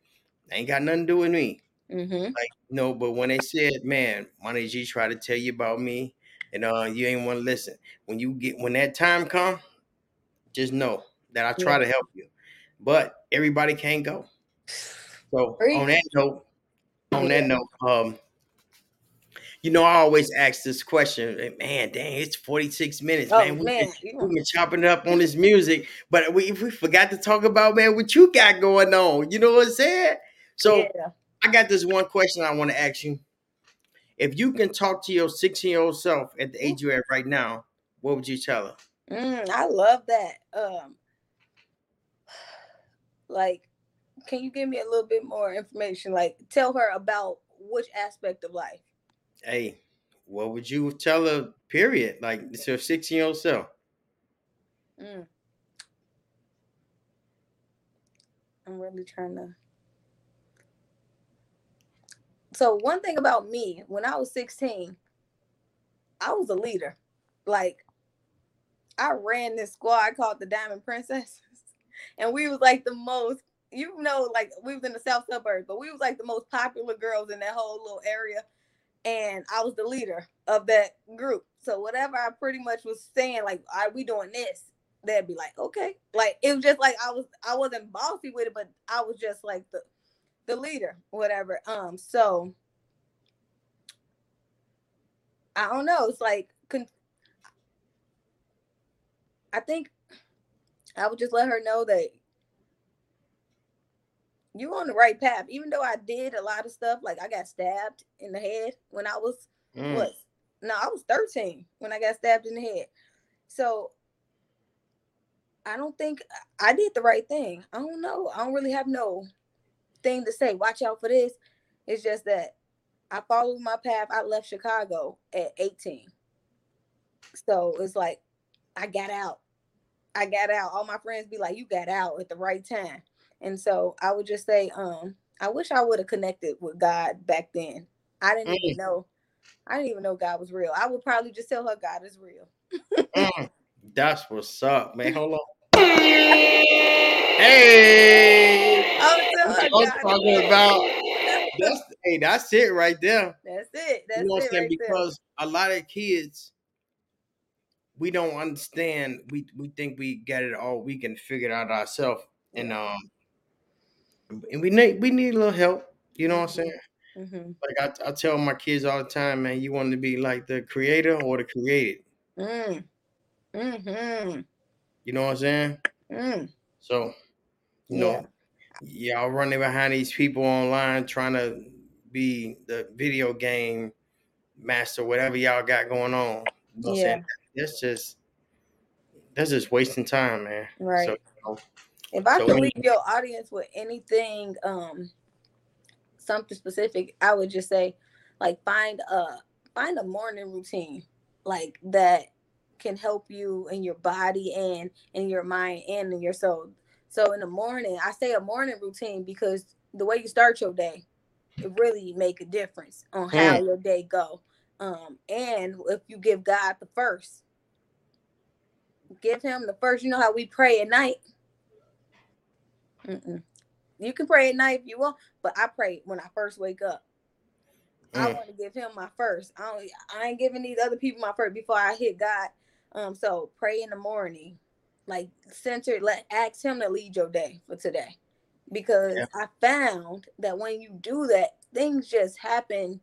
Ain't got nothing to do with me. mm-hmm. Like no, but when they said, "Man, Money G tried to tell you about me," and uh, you ain't want to listen. When you get when that time come, just know that I try to help you. But everybody can't go. So on that note, on Yeah. that note, um, you know, I always ask this question, man, dang, it's 46 minutes, Oh man. We man, been, we've been chopping it up on this music, but we we forgot to talk about man what you got going on. You know what I'm saying? So yeah. I got this one question I want to ask you. If you can talk to your 16 year old self at the age you're at right now, what would you tell her? Mm, I love that. Um, [sighs] like, can you give me a little bit more information? Like, tell her about which aspect of life. Hey, what would you tell her? Period. Like it's your 16 year old self. Mm. I'm really trying to. So one thing about me, when I was 16, I was a leader. Like, I ran this squad called the Diamond Princesses, [laughs] and we was like the most. You know, like we was in the south suburbs, but we was like the most popular girls in that whole little area, and I was the leader of that group. So whatever I pretty much was saying, like, "Are we doing this?" they'd be like, okay. Like it was just like I was I wasn't bossy with it, but I was just like the the leader, whatever. Um, so I don't know. It's like I think I would just let her know that you're on the right path. Even though I did a lot of stuff, like I got stabbed in the head when I was Mm. what? No, I was 13 when I got stabbed in the head. So I don't think I did the right thing. I don't know. I don't really have no thing to say. Watch out for this. It's just that I followed my path. I left Chicago at 18. So it's like I got out. I got out. All my friends be like, you got out at the right time. And so I would just say, um, I wish I would have connected with God back then. I didn't even know. I didn't even know God was real. I would probably just tell her God is real. Mm. That's what's up, man. Hold on. [laughs] Hey, I would tell her I'm is talking about [laughs] that's hey, that's it right there. That's it. That's you know what I'm saying? right there. Because a lot of kids, we don't understand. We we think we got it all. We can figure it out ourselves, and um, and we need we need a little help. You know what I'm saying? Mhm. Like I, I tell my kids all the time, man, you want to be like the creator or the created. Mm. Mhm. You know what I'm saying? Mm. So, you know, y'all running behind these people online trying to be the video game master, whatever y'all got going on. You know what I'm Yeah. That's just that's just wasting time, man. Right. So, you know, If I So could leave your audience with anything, um, something specific, I would just say, like, find a find a morning routine, like that can help you in your body and in your mind and in your soul. So in the morning, I say a morning routine because the way you start your day, it really make a difference on how your day go. Um, and if you give God the first, give Him the first. You know how we pray at night. Mm-mm. You can pray at night if you want, but I pray when I first wake up. I Mm. want to give him my first. I don't, I ain't giving these other people my first before I hit God. Um, so pray in the morning, like center. Let ask Him to lead your day for today, because Yeah. I found that when you do that, things just happen.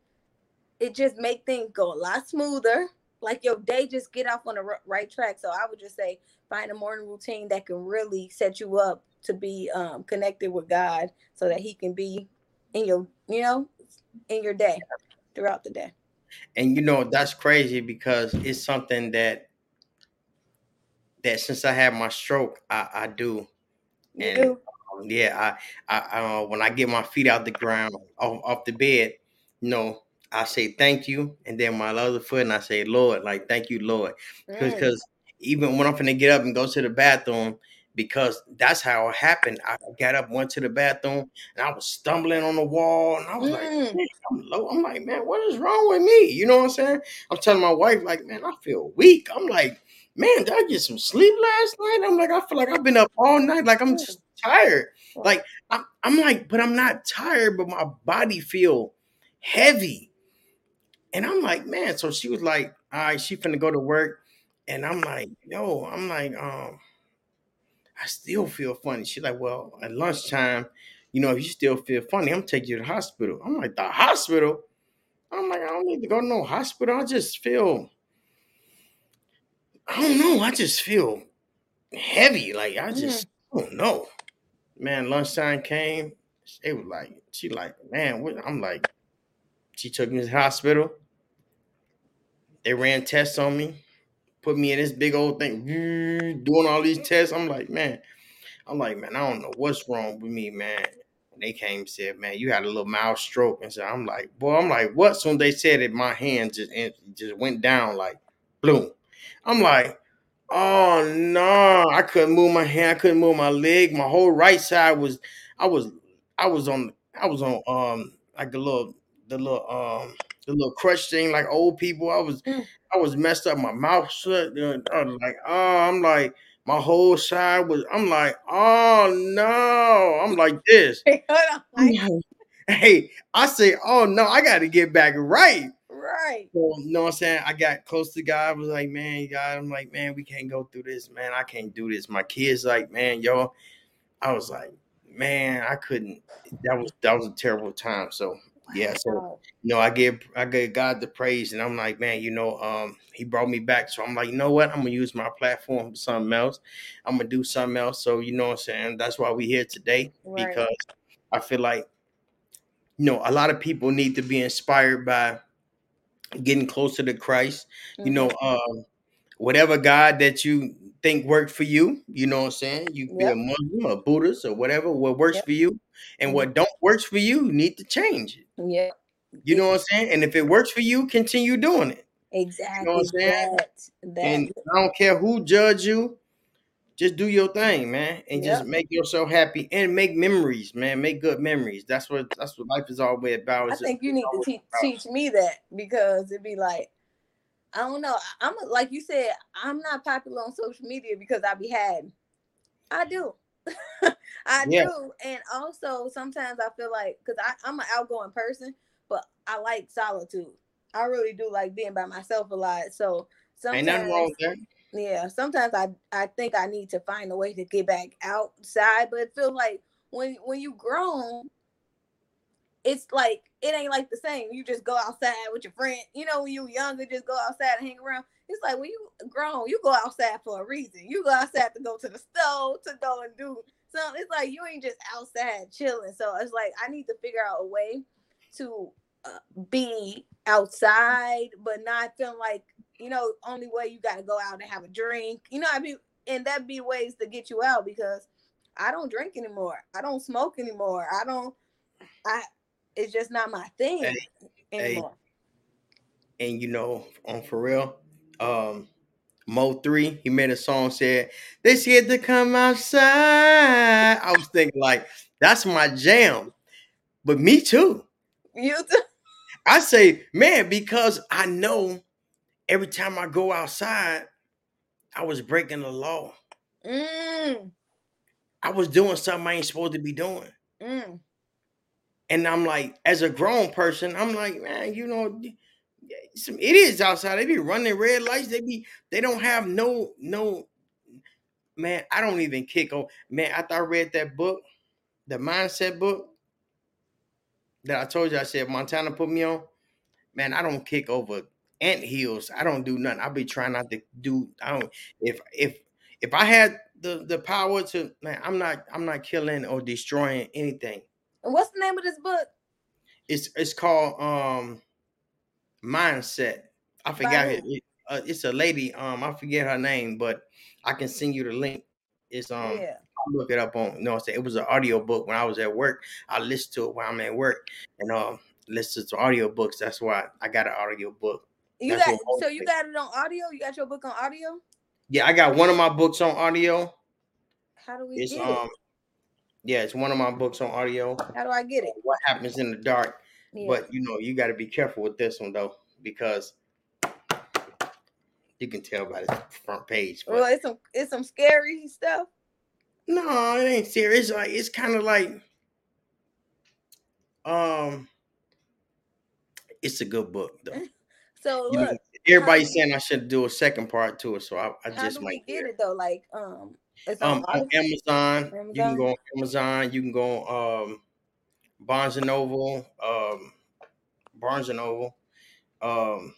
It just make things go a lot smoother. Like your day just get off on the r- right track. So I would just say find a morning routine that can really set you up to be um, connected with God, so that He can be in your, you know, in your day throughout the day. and you know that's crazy because it's something that that since I had my stroke, I, I do. You And- do. Um, yeah, I, I, uh, when I get my feet out the ground, off, off the bed, you know, I say thank you, and then my other foot, and I say Lord, like thank you, Lord, because even when I'm gonna get up and go to the bathroom, because that's how it happened. I got up, went to the bathroom, and I was stumbling on the wall, and I was like, Mm. man, I'm low. I'm like, man, what is wrong with me? You know what I'm saying? I'm telling my wife, like, man, I feel weak. I'm like, man, did I get some sleep last night? I'm like, I feel like I've been up all night. Like I'm just tired. Like I'm, I'm like, but I'm not tired, but my body feel heavy. And I'm like, man. So she was like, all right, she finna go to work. And I'm like, yo, I'm like, um, I still feel funny. She's like, well, at lunchtime, you know, if you still feel funny, I'm taking you to the hospital. I'm like, the hospital? I'm like, I don't need to go to no hospital. I just feel, I don't know. I just feel heavy. Like I just, I don't know. Man, lunchtime came. It was like, she like, man, what? I'm like, she took me to the hospital. They ran tests on me, put me in this big old thing, [laughs] doing all these tests. I'm like, man, I'm like, man, I don't know what's wrong with me, man. And they came and said, man, you had a little mild stroke. And so I'm like, boy, I'm like, what? Soon they said it, my hand just just went down like, boom. I'm like, oh no, I couldn't move my hand, I couldn't move my leg. My whole right side was, I was, I was on, I was on, um, like the little, the little, um, the little crutch thing, like old people. I was, Mm. I was messed up. My mouth shut. I was like, oh, I'm like, my whole side was. I'm like, oh no, I'm like this. [laughs] Hold on. [laughs] I'm Like, like, hey, I say, oh no, I got to get back right. right. So, you know what I'm saying? I got close to God. I was like, man, God, I'm like, man, we can't go through this, man. I can't do this. My kids, like, man, yo, I was like, man, I couldn't. That was that was a terrible time. So yeah, so you know, I give I give God the praise, and I'm like, man, you know, um, He brought me back. So I'm like, you know what? I'm gonna use my platform for something else. I'm gonna do something else. So you know what I'm saying? That's why we here today Right. because I feel like you know a lot of people need to be inspired by getting closer to Christ. You know, um, whatever God that you think worked for you, you know what I'm saying? You be a Muslim, a Buddhist, or whatever, what works Yep. for you, and what don't works for you, you need to change it. Yeah. You know what I'm saying? And if it works for you, continue doing it. Exactly. What I'm saying? That. That. And I don't care who judge you, just do your thing, man, and just make yourself happy and make memories, man. Make good memories. That's what that's what life is all about. I It's think you need to teach me that because it'd be like, I don't know. I'm like you said, I'm not popular on social media because I be had. I do. [laughs] I Yeah. do. And also sometimes I feel like because I'm an outgoing person, but I like solitude. I really do like being by myself a lot. So sometimes Ain't nothing wrong with yeah, sometimes I I think I need to find a way to get back outside, but it feels like when when you grown, it's like it ain't like the same. You just go outside with your friend. You know, when you younger, just go outside and hang around. It's like when you grown, you go outside for a reason. You go outside to go to the store, to go and do something. It's like you ain't just outside chilling. So it's like I need to figure out a way to uh, be outside, but not feeling like you know, only way you got to go out and have a drink. You know, I mean, and that be ways to get you out because I don't drink anymore. I don't smoke anymore. I don't. I. It's just not my thing Hey, hey. anymore. and you know, on for real, um, Mo three, he made a song said they scared to come outside. I was thinking like that's my jam, but me too. You too. I say, man, because I know every time I go outside, I was breaking the law. Mm, I was doing something I ain't supposed to be doing. Mm. And I'm like, as a grown person, I'm like, man, you know, some idiots outside. They be running red lights. They be they don't have no no man. I don't even kick on man. After I read that book, the mindset book that I told you, I said Montana put me on. Man, I don't kick over ant hills. I don't do nothing. I'll be trying not to do. I don't. If if if I had the the power to, man, I'm not I'm not killing or destroying anything. What's the name of this book? It's it's called um mindset. I forgot it. it- uh, it's a lady. Um, I forget her name, but I can send you the link. It's um, yeah. I'll look it up on. You know, I No, it was an audio book when I was at work. I listened to it while I'm at work, and um, listen to audio books. That's why I got an audio book. You That's got so you got it on audio? You got your book on audio? Yeah, I got one of my books on audio. How do we It's get um, it? Yeah, it's one of my books on audio. How do I get it? What happens in the dark? Yeah. But you know, you got to be careful with this one though, because you can tell by the front page. But well, it's some it's some scary stuff. no, it ain't serious. Like it's kind of like, um, it's a good book though. [laughs] So You know, everybody's saying I should do a second part to it, so I, I just might get it though? Like um, it's Um, on audio? Amazon, you can go on Amazon. You can go on um, Barnes and Noble, um, Barnes and Noble. Um,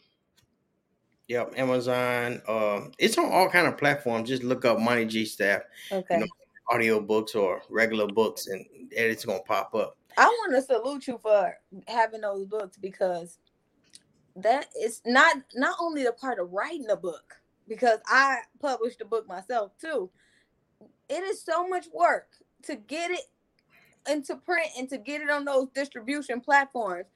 yep, Amazon. Um, it's on all kind of platforms. Just look up Money G Staff Okay. know, audio books or regular books, and it's gonna pop up. I want to salute you for having those books because that is not not only the part of writing a book because I published a book myself too. It is so much work to get it into print and to get it on those distribution platforms.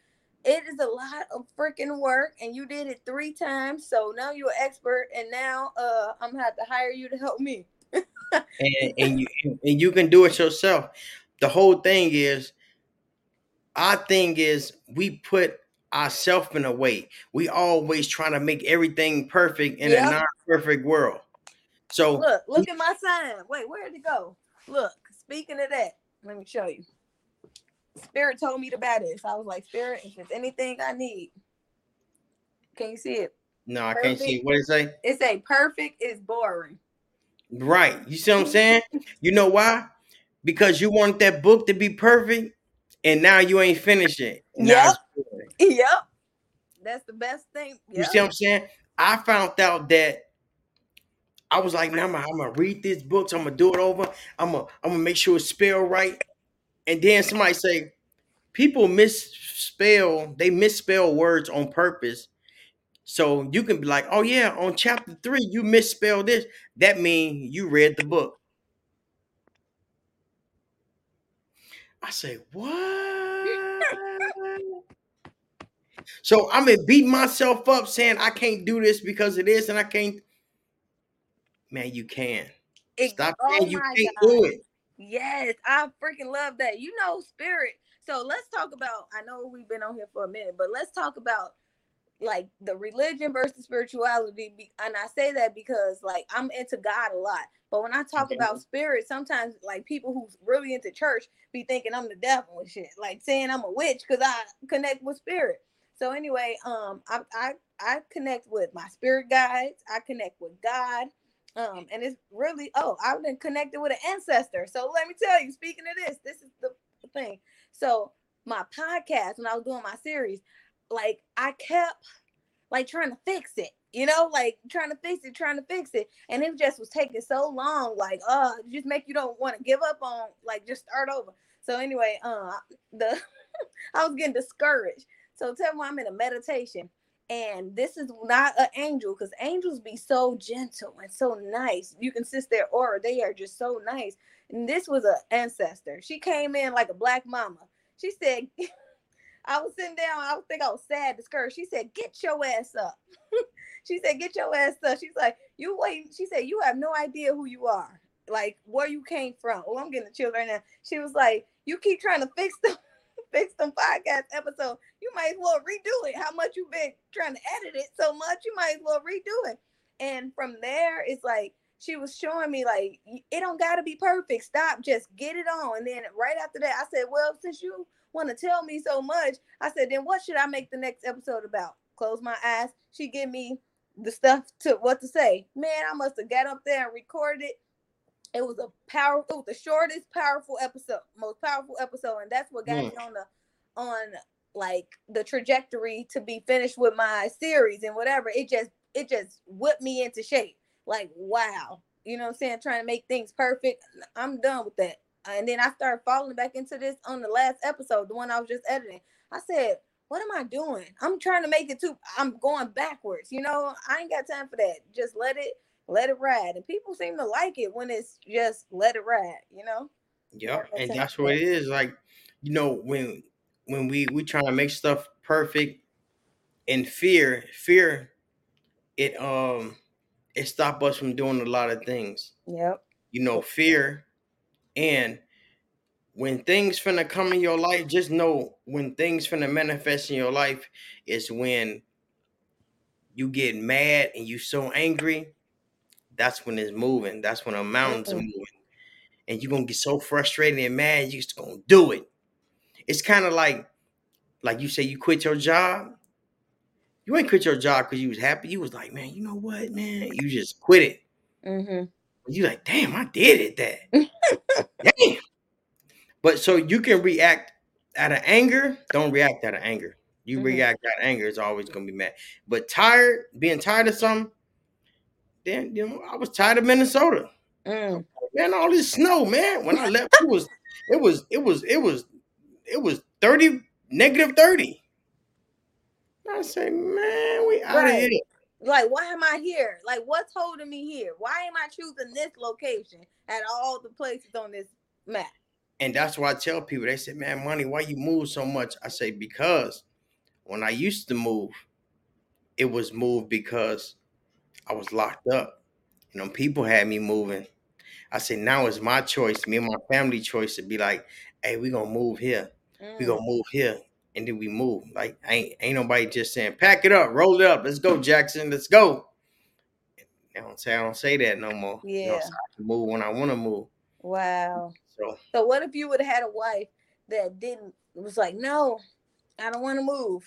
It is a lot of freaking work, and you did it three times. So now you're an expert, and now uh, I'm gonna have to hire you to help me. [laughs] and and you and you can do it yourself. The whole thing is, our thing is, we put ourselves in a way. We always trying to make everything perfect in Yep. a non-perfect world. So Look, look at my sign. Wait, where did it go? Look, speaking of that, let me show you. Spirit told me to buy this. I was like, Spirit, if it's anything I need, can you see it? no, I can't see Perfect. what it say. It say perfect is boring. Right. You see what I'm saying? You know why? Because you want that book to be perfect, and now you ain't finished it. Now boring. Yep. That's the best thing. You see what I'm saying? I found out that I was like, now I'm, gonna- I'm gonna read these books. I'm gonna do it over. I'm gonna I'm gonna make sure it's spelled right. And then somebody say, people misspell. They misspell words on purpose. So you can be like, oh yeah, on chapter three you misspelled this. That means you read the book. I say, what? so I'm gonna beat myself up saying I can't do this because of this and I can't. Man, you can. It- Stop oh saying you can't God. do it. Yes, I freaking love that. You know, spirit. So let's talk about. I know we've been on here for a minute, but let's talk about like the religion versus spirituality. And I say that because like I'm into God a lot. But when I talk about spirit, sometimes like people who's really into church be thinking I'm the devil and shit, like saying I'm a witch because I connect with spirit. So anyway, um, I I I connect with my spirit guides. I connect with God. Um, and it's really oh, I've been connected with an ancestor. So let me tell you, speaking of this, this is the thing. So my podcast, when I was doing my series, like I kept like trying to fix it, you know, like trying to fix it, trying to fix it, and it just was taking so long, like uh, just make you don't want to give up on, like just start over. So anyway, uh, [laughs] the [laughs] I was getting discouraged. So tell me I'm in a meditation, and this is not an angel because angels be so gentle and so nice. You can sense their aura; they are just so nice. And this was an ancestor. She came in like a black mama. She said, [laughs] I was sitting down. I was think I was sad, discouraged. She said, "Get your ass up." [laughs] she said, "Get your ass up." She's like, "You wait." She said, "You have no idea who you are, like where you came from." Oh, I'm getting the chills right now. She was like, "You keep trying to fix them, fix them podcast episode. You might as well redo it. How much you've been trying to edit it so much? You might as well redo it." And from there, it's like she was showing me like it don't gotta be perfect. Stop, just get it on. And then right after that, I said, Well, since you want to tell me so much, I said, then what should I make the next episode about? Close my eyes. She give me the stuff to what to say. Man, I must have got up there and recorded it. It was a powerful, it was the shortest, powerful episode, most powerful episode, and that's what got Mm. me on the on like the trajectory to be finished with my series and whatever. It just it just whipped me into shape. Like wow, you know what I'm saying? Trying to make things perfect. I'm done with that. And then I started falling back into this on the last episode, the one I was just editing. I said, what am I doing? I'm trying to make it too. I'm going backwards. You know, I ain't got time for that. Just let it, let it ride. And people seem to like it when it's just let it ride. You know. That's and that's what it is. Like, you know, when when we we trying to make stuff perfect, and fear, fear, it um, it stop us from doing a lot of things. Yep. You know, fear, and when things finna come in your life, just know when things finna manifest in your life is when you get mad and you so angry. That's when it's moving. That's when a mountain's Mhm. moving and you're gonna get so frustrated and mad, you just gonna do it. It's kind of like, like you say, you quit your job. You ain't quit your job because you was happy. You was like, man, you know what, man? You just quit it. Mm-hmm. You like, damn, I did it. That, [laughs] damn. But so you can react out of anger. Don't react out of anger. You Mhm. react out of anger, it's always gonna be mad. But tired, being tired of something, then you know, I was tired of Minnesota. Mm. man, all this snow, man. When I left, it was, it was, it was, it was, it was 30, negative 30. I say, man, we out of Right. here. Like, why am I here? Like, what's holding me here? Why am I choosing this location at all the places on this map? And that's why I tell people, they say, man, money, why you move so much? I say, because when I used to move, it was moved because I was locked up. You know, people had me moving. I said, now it's my choice, me and my family choice to be like, hey, we gonna move here. we Mm. gonna move here and then we move. Like ain't ain't nobody just saying pack it up, roll it up, let's go, Jackson, let's go. I don't say I don't say that no more. You know, Yeah. so I can move when I want to move. Wow. So So what if you would have had a wife that didn't was like, no, I don't want to move,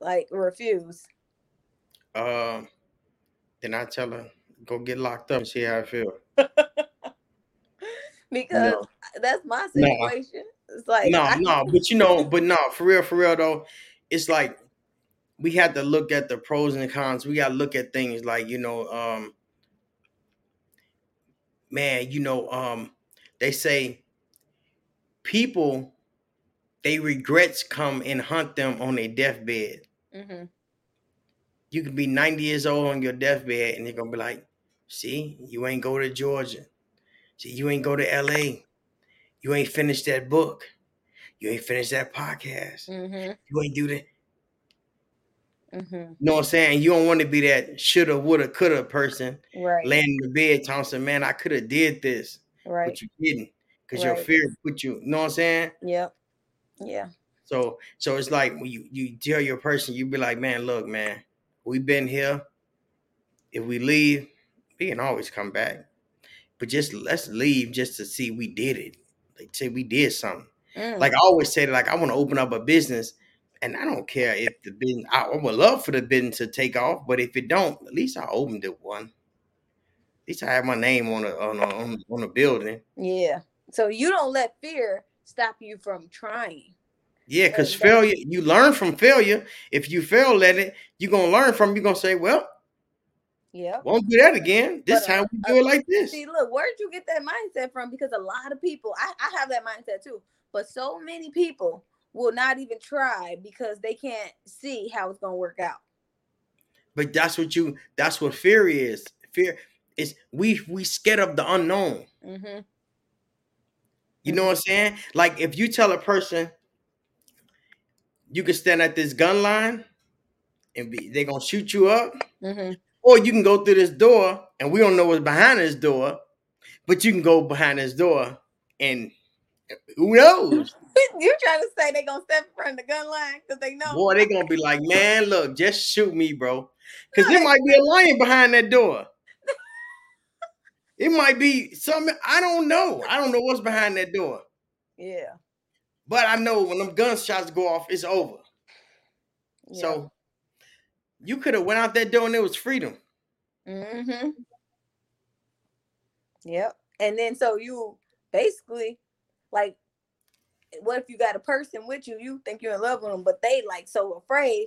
like refuse. um, then I tell her go get locked up and see how I feel. [laughs] Because No. that's my No. situation. It's like no, no, but you know, but no, for real, for real though, it's like we have to look at the pros and cons. We gotta look at things like you know, um, man, you know, um, they say people they regrets come and hunt them on their deathbed. Mhm. You could be 90 years old on your deathbed and you're gonna be like, see, you ain't go to Georgia. See, you ain't go to LA. You ain't finished that book. You ain't finished that podcast. Mhm. You ain't do that. Mhm. You know what I'm saying? You don't want to be that shoulda, woulda, coulda person Right. laying in the bed Thompson, man, I could have did this, Right. but you didn't. Because your Right. fear put you, you know what I'm saying? Yep. Yeah. So so it's like when you you tell your person, you be like, man, look, man, we've been here. If we leave, we can always come back. But just let's leave just to see we did it. Like say we did something. Mm. Like I always say, like I want to open up a business, and I don't care if the business. I would love for the business to take off, but if it don't, at least I opened it one. At least I have my name on a on a, on, on a building. yeah. So you don't let fear stop you from trying. Yeah, because failure, you learn from failure. If you fail at it, you're gonna learn from. You're gonna say, "Well, yeah, won't do that again. This But, uh, time we do it like this." See, look, where'd you get that mindset from? Because a lot of people, I, I have that mindset too, but so many people will not even try because they can't see how it's gonna work out. But that's what you. That's what fear is. Fear is we we scared of the unknown. Mm-hmm. You know what I'm saying? Like if you tell a person you can stand at this gun line and be, they're gonna shoot you up, Mm-hmm. or you can go through this door and we don't know what's behind this door, but you can go behind this door and who knows? [laughs] you trying to say they gonna step in front of the gun line because they know? Boy, they gonna be like, man, look, just shoot me, bro. Cause there might be a lion behind that door. It might be something I don't know. I don't know what's behind that door. Yeah. But I know when them gunshots go off, it's over. yeah. So you could have went out that door and it was freedom. Mm-hmm. Yep. And then so you basically like what if you got a person with you, you think you're in love with them, but they like so afraid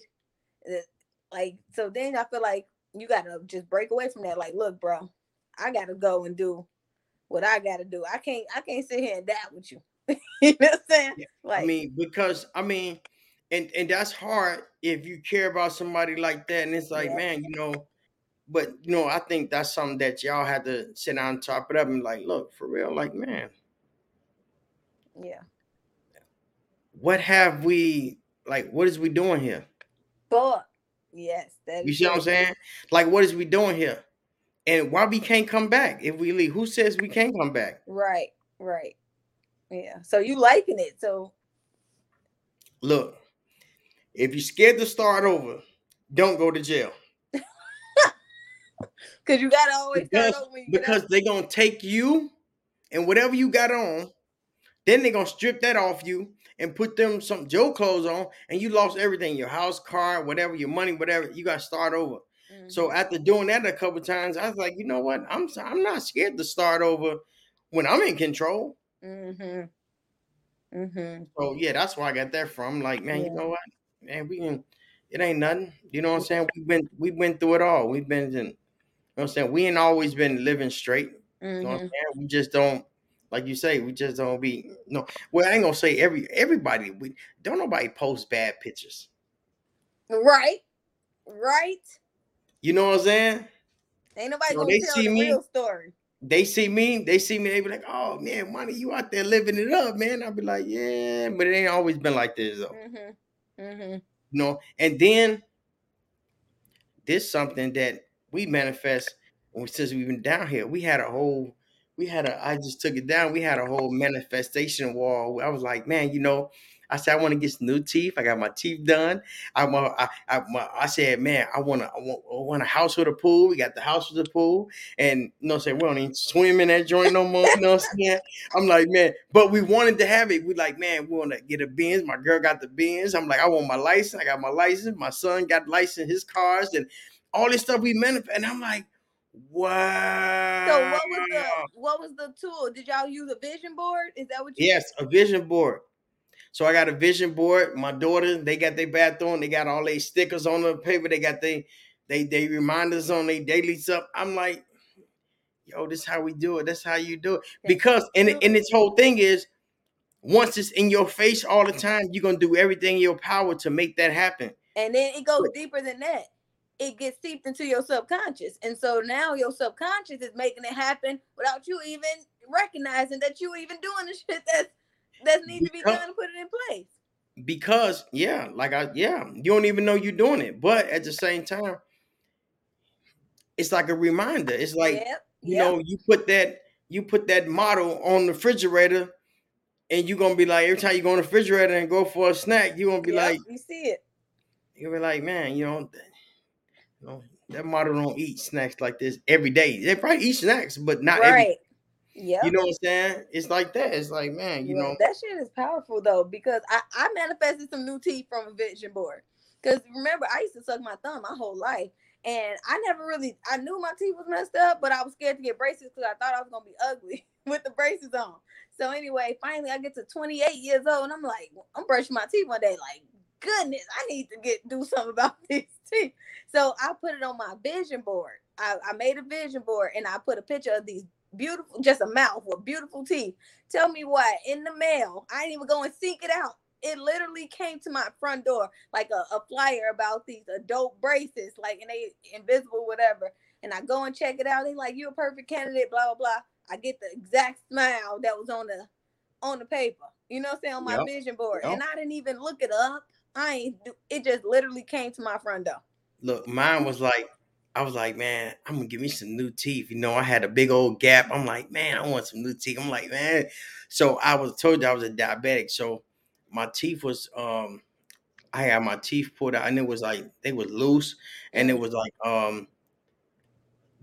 that like so then I feel like you gotta just break away from that. Like, look, bro, I gotta go and do what I gotta do. I can't I can't sit here and die with you. [laughs] you know what I'm saying? Yeah, Like I mean, because I mean, and and that's hard if you care about somebody like that, and it's like, Yeah. man, you know. But you know, I think that's something that y'all have to sit down and top it up and like, look, for real, like, man, yeah. what have we like? What is we doing here? But yes, that You see what I'm saying? Like, what is we doing here? And why we can't come back if we leave? Who says we can't come back? Right, right. Yeah. So you liking it. So Look, if you're scared to start over, don't go to jail [laughs] because you gotta always start because over when you because they're gonna take you and whatever you got on, then they're gonna strip that off you and put them some Joe clothes on, and you lost everything your house, car, whatever, your money, whatever. You got to start over. So Mhm. after doing that a couple times, I was like, you know what? I'm I'm not scared to start over when I'm in control. Mhm. Mhm. So yeah, that's where I got that from. Like, man, you know what? Man, we can. It ain't nothing. You know what I'm saying? We've been we went through it all. We've been in. You know what I'm saying? We ain't always been living straight. You know what I'm Mhm. saying? We just don't, like you say, we just don't be no. Well, I ain't gonna say every everybody. We don't nobody post bad pictures. Right. Right. You know what I'm saying? Ain't nobody So gonna they tell see the me- real story. They see me, they see me, they be like, "Oh man, money, you out there living it up, man." I'll be like, "Yeah," but it ain't always been like this though. Mhm. Mhm. You know, and then this something that we manifest when- since we've been down here. We had a whole, we had a. I just took it down. We had a whole manifestation wall. I was like, man, you know, I said I want to get some new teeth. I got my teeth done. I want. I, I, my, I said, man, I want to. I want, I want a house with a pool. We got the house with a pool, and you know, say we don't even swim in that joint no more. You know what I'm saying? I'm like, man, but we wanted to have it. We like, man, we want to get a Benz. My girl got the Benz. I'm like, I want my license. I got my license. My son got license, his cars, and all this stuff we manifest. And I'm like, wow. So what was the what was the tool? Did y'all use a vision board? Is that what you Yes, a vision board. So I got a vision board. My daughter, they got their bathroom. They got all their stickers on the paper. They got they they they reminders on their daily stuff. I'm like, yo, this is how we do it. That's how you do it. Because and and this whole thing is, once it's in your face all the time, you're gonna do everything in your power to make that happen. And then it goes deeper than that. It gets seeped into your subconscious. And so now your subconscious is making it happen without you even recognizing that you even doing the shit that's that needs to be done to put it in place. Because yeah, like I yeah, you don't even know you're doing it. But at the same time, it's like a reminder. It's like yep. you know, you put that you put that model on the refrigerator, and you're gonna be like, every time you go in the refrigerator and go for a snack, you're gonna be Yep, like, you see it. you'll be like, man, you know, you know, that model don't eat snacks like this every day. They probably eat snacks, but not every. Yep. You know what I'm saying? It's like that. It's like, man, you Yeah, know, that shit is powerful though because I I manifested some new teeth from a vision board. Because remember, I used to suck my thumb my whole life, and I never really I knew my teeth was messed up, but I was scared to get braces because I thought I was gonna be ugly [laughs] with the braces on. So anyway, finally I get to 28 years old, and I'm like, I'm brushing my teeth one day, like, goodness, I need to get do something about [laughs] these teeth. So I put it on my vision board. I, I made a vision board, and I put a picture of these beautiful, just a mouth with beautiful teeth. Tell me what, in the mail, I didn't even go and seek it out. It literally came to my front door like a, a flyer about these adult braces, like and they invisible, whatever. And I go and check it out. They like, you're a perfect candidate, blah blah blah. I get the exact smile that was on the on the paper. You know what I'm saying? On my Yep. vision board. Yep. And I didn't even look it up. I ain't do it just literally came to my front door. look, mine was like, I was like, man, I'm gonna give me some new teeth. You know, I had a big old gap. I'm like, man, I want some new teeth. I'm like, man. So I was told you I was a diabetic. So my teeth was um I had my teeth pulled out and it was like they was loose and it was like um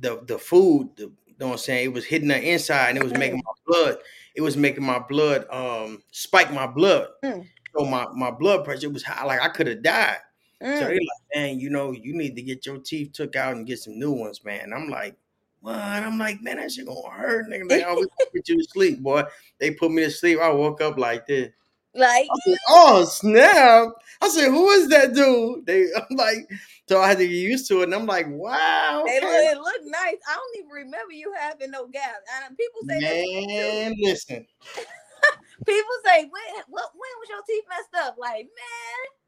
the the food, the know what I'm saying? It was hitting the inside and it was making my blood, it was making my blood um spike my blood. Mm. So my my blood pressure was high, like I could have died. So Mm. they like, man, you know, you need to get your teeth took out and get some new ones, man. I'm like, what? I'm like, man, that shit gonna hurt, nigga. They always put you to sleep, boy. They put me to sleep. I woke up like this. Like said, oh snap! I said, who is that dude? They, [laughs] I'm like, so I had to get used to it, and I'm like, wow. they look, it look nice. I don't even remember you having no gap. And people say that to me, too. Man, listen, [laughs] people say when what when was your teeth messed up? Like man,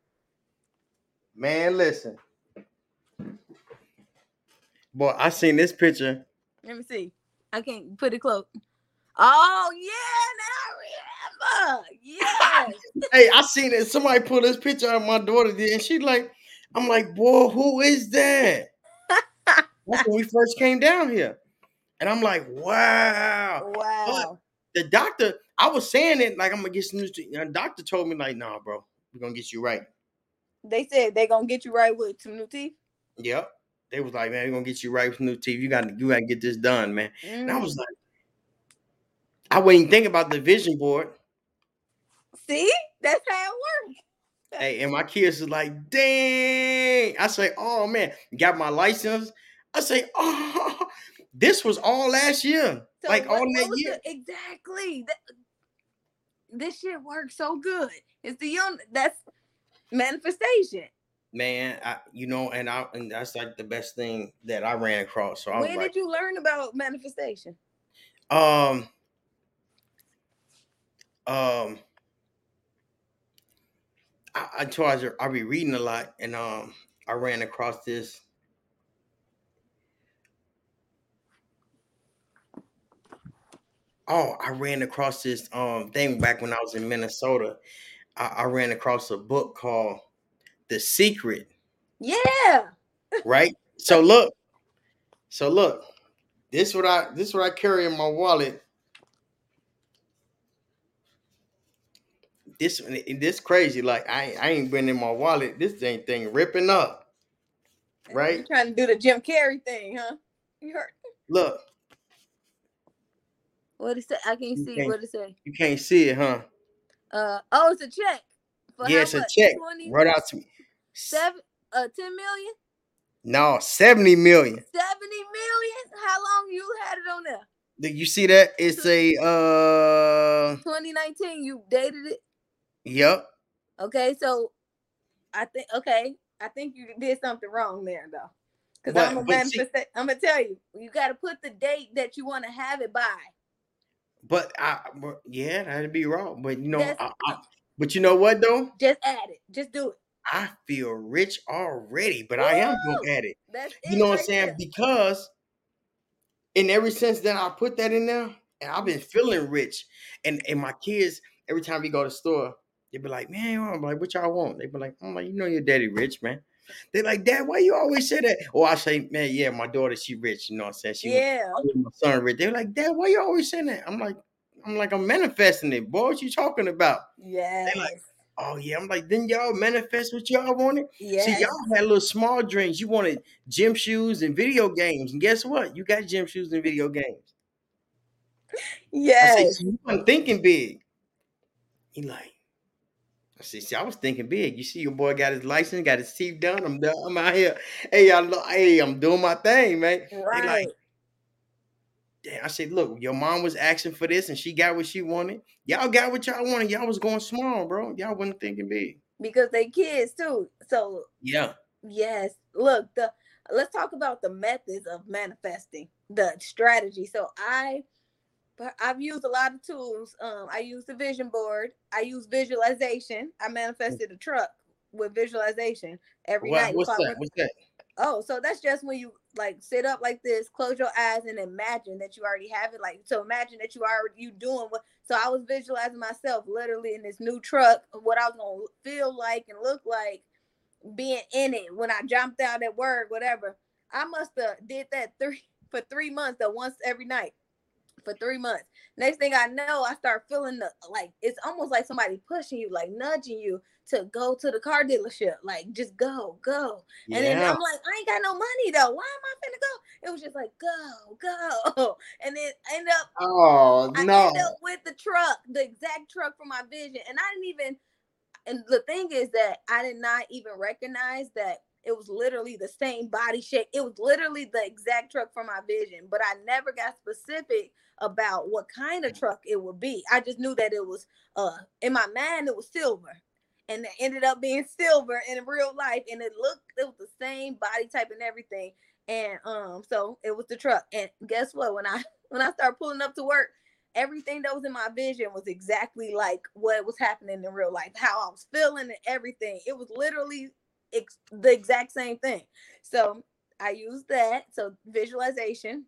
man, listen. Boy, I seen this picture. let me see. I can't put it close. Oh yeah, now I remember. Yes. [laughs] Hey, I seen it. Somebody pulled this picture out. My daughter did, and she like, I'm like, boy, who is that? [laughs] That's when we first came down here, and I'm like, wow. wow. The doctor, I was saying it like I'm gonna get some news. to- The doctor told me like, nah, bro, we're gonna get you right. They said they gonna get you right with some new teeth. Yep. They was like, man, we're gonna get you right with new teeth. You got to you gotta get this done, man. And I Mm. was like, I wasn't thinking about the vision board. See, that's how it works. Hey, and my kids is like, dang. I say, oh man, got my license. I say, [laughs] oh, this was all last year. So like what- all what that year. the- exactly. That- this shit works so good. It's the un- that's manifestation. Man, I, you know, and I and that's like the best thing that I ran across. So I was When like, did you learn about manifestation? um, um, I, I told you I be reading a lot, and um, I ran across this. Oh, I ran across this um thing back when I was in Minnesota. I, I ran across a book called The Secret, Yeah. right? So look, so look, this what I this what I carry in my wallet. This this crazy, like I I ain't been in my wallet. This thing thing ripping up, You right? trying to do the Jim Carrey thing, huh? You heard Look, what it say? I can't You see can't- what it say. you can't see it, huh? Uh oh, it's a check. For yeah, it's a check. 20, Right out to me. seven, uh, 10 million? No, 70 million. 70 million? How long you had it on there? Did you see that? It's a uh 2019, you dated it? yep. Okay, so I think okay, I think you did something wrong there though. Because I'm a but see- manifest. I'm gonna tell you, you got to put the date that you want to have it by. But I but yeah, that'd be wrong. But you know, I, I, but you know what though? Just add it. Just do it. I feel rich already, but I am Woo! going at it. That's You it know what I'm saying? there. Because in every sense that I put that in there, and I've been feeling rich. And and my kids, every time we go to the store, they be like, man, I'm like, what y'all want? They be like, I'm like, you know your daddy rich, man. They like, Dad, why you always say that? Or I say, man, yeah, my daughter, she rich. You know what I'm saying? She Yeah. my son rich. They're like, Dad, why you always saying that? I'm like, I'm like, I'm manifesting it. Boy, what you talking about? Yes. Oh yeah. I'm like, didn't y'all manifest what y'all wanted? Yeah. See, y'all had little small dreams. You wanted gym shoes and video games. And guess what? You got gym shoes and video games. Yeah. I yes. you wasn't thinking big. He like, I said, see, I was thinking big. You see, your boy got his license, got his teeth done. I'm done. I'm out here. Hey, y'all, look, hey, I'm doing my thing, man. Right. like, damn. I said, look, your mom was asking for this and she got what she wanted. Y'all got what y'all wanted. Y'all was going small, bro. Y'all wasn't thinking big. because they kids too. So Yeah. Yes. Look, the let's talk about the methods of manifesting, the strategy. So I but I've used a lot of tools. Um, I use the vision board. I use visualization. I manifested a truck with visualization every What, night. what's that? What's that? Oh, so that's just when you like sit up like this, close your eyes, and imagine that you already have it. Like so, imagine that you already you doing what. So I was visualizing myself literally in this new truck, what I was gonna feel like and look like being in it when I jumped out at work, whatever. I must have did that three for three months, that once every night. For three months. Next thing I know, I start feeling the like it's almost like somebody pushing you, like nudging you to go to the car dealership. Like just go, go. And then I'm like, I ain't got no money though. Why am I finna go? It was just like go, go. [laughs] And then end up Oh I no. up with the truck, the exact truck for my vision. And I didn't even and the thing is that I did not even recognize that it was literally the same body shape. It was literally the exact truck for my vision, but I never got specific about what kind of truck it would be. I just knew that it was uh in my mind it was silver. And it ended up being silver in real life. And it looked it was the same body type and everything. And um, so it was the truck. And guess what? When I [laughs] when I started pulling up to work, everything that was in my vision was exactly like what was happening in real life, how I was feeling and everything. It was literally ex- the exact same thing. So I used that. So visualization.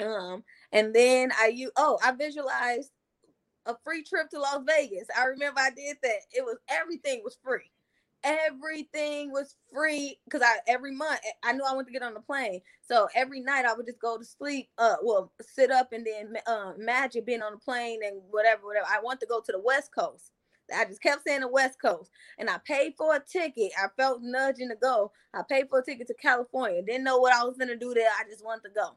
Um, and then I you oh, I visualized a free trip to Las Vegas. I remember I did that. It was everything was free. Everything was free because I every month eh, I knew I wanted to get on the plane. So every night I would just go to sleep, uh well, sit up and then uh, imagine being on the plane and whatever, whatever. I want to go to the West Coast. I just kept saying the West Coast. And I paid for a ticket. I felt nudging to go. I paid for a ticket to California. Didn't know what I was gonna do there. I just wanted to go.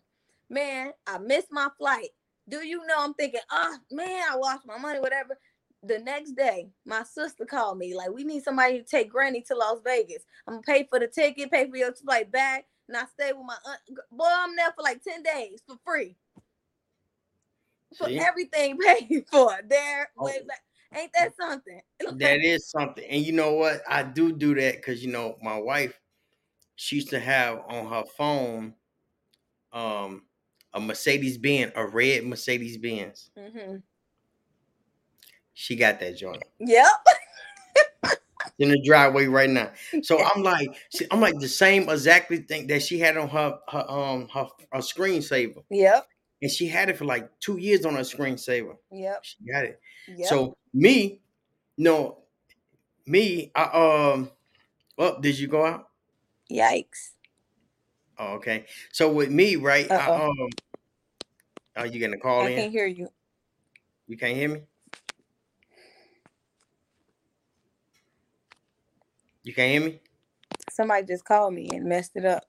Man, I missed my flight. Do you know I'm thinking, oh man, I lost my money, whatever. The next day, my sister called me, like, we need somebody to take Granny to Las Vegas. I'm gonna pay for the ticket, pay for your flight back, and I stay with my aunt. Boy, I'm there for like 10 days for free. For See? everything [laughs] paid for. There, Oh. way back. Ain't that something? That is something. And you know what? I do do that because you know my wife, she used to have on her phone, um, a Mercedes Benz, a red Mercedes Benz. hmm She got that joint Yep. in the driveway right now. So I'm like, I'm like the same exactly thing that she had on her her um her, her screensaver, Yep. and she had it for like two years on her screensaver. Yep. She got it. Yep. So me, no, me, I um, well, did you go out? Yikes. Oh, okay. So with me, right? I, um, are you gonna call I in? I can't hear you. You can't hear me. You can't hear me. Somebody just called me and messed it up.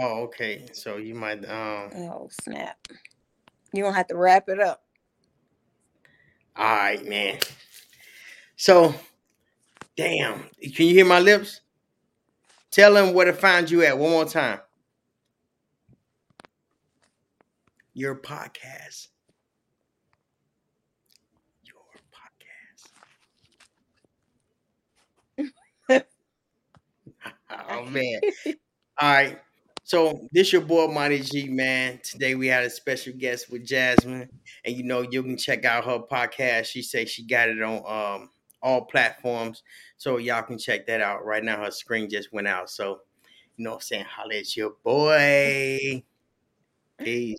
Oh, okay. So you might um. Oh snap! You gonna have to wrap it up. All right, man. So, damn. Can you hear my lips? Tell them where to find you at one more time. Your podcast. Your podcast. [laughs] oh man. All right. So this your boy Monty G man. Today we had a special guest with Jasmine, and you know you can check out her podcast. She say she got it on um all platforms, so y'all can check that out. Right now her screen just went out, so you know what I'm saying holla at your boy. Peace.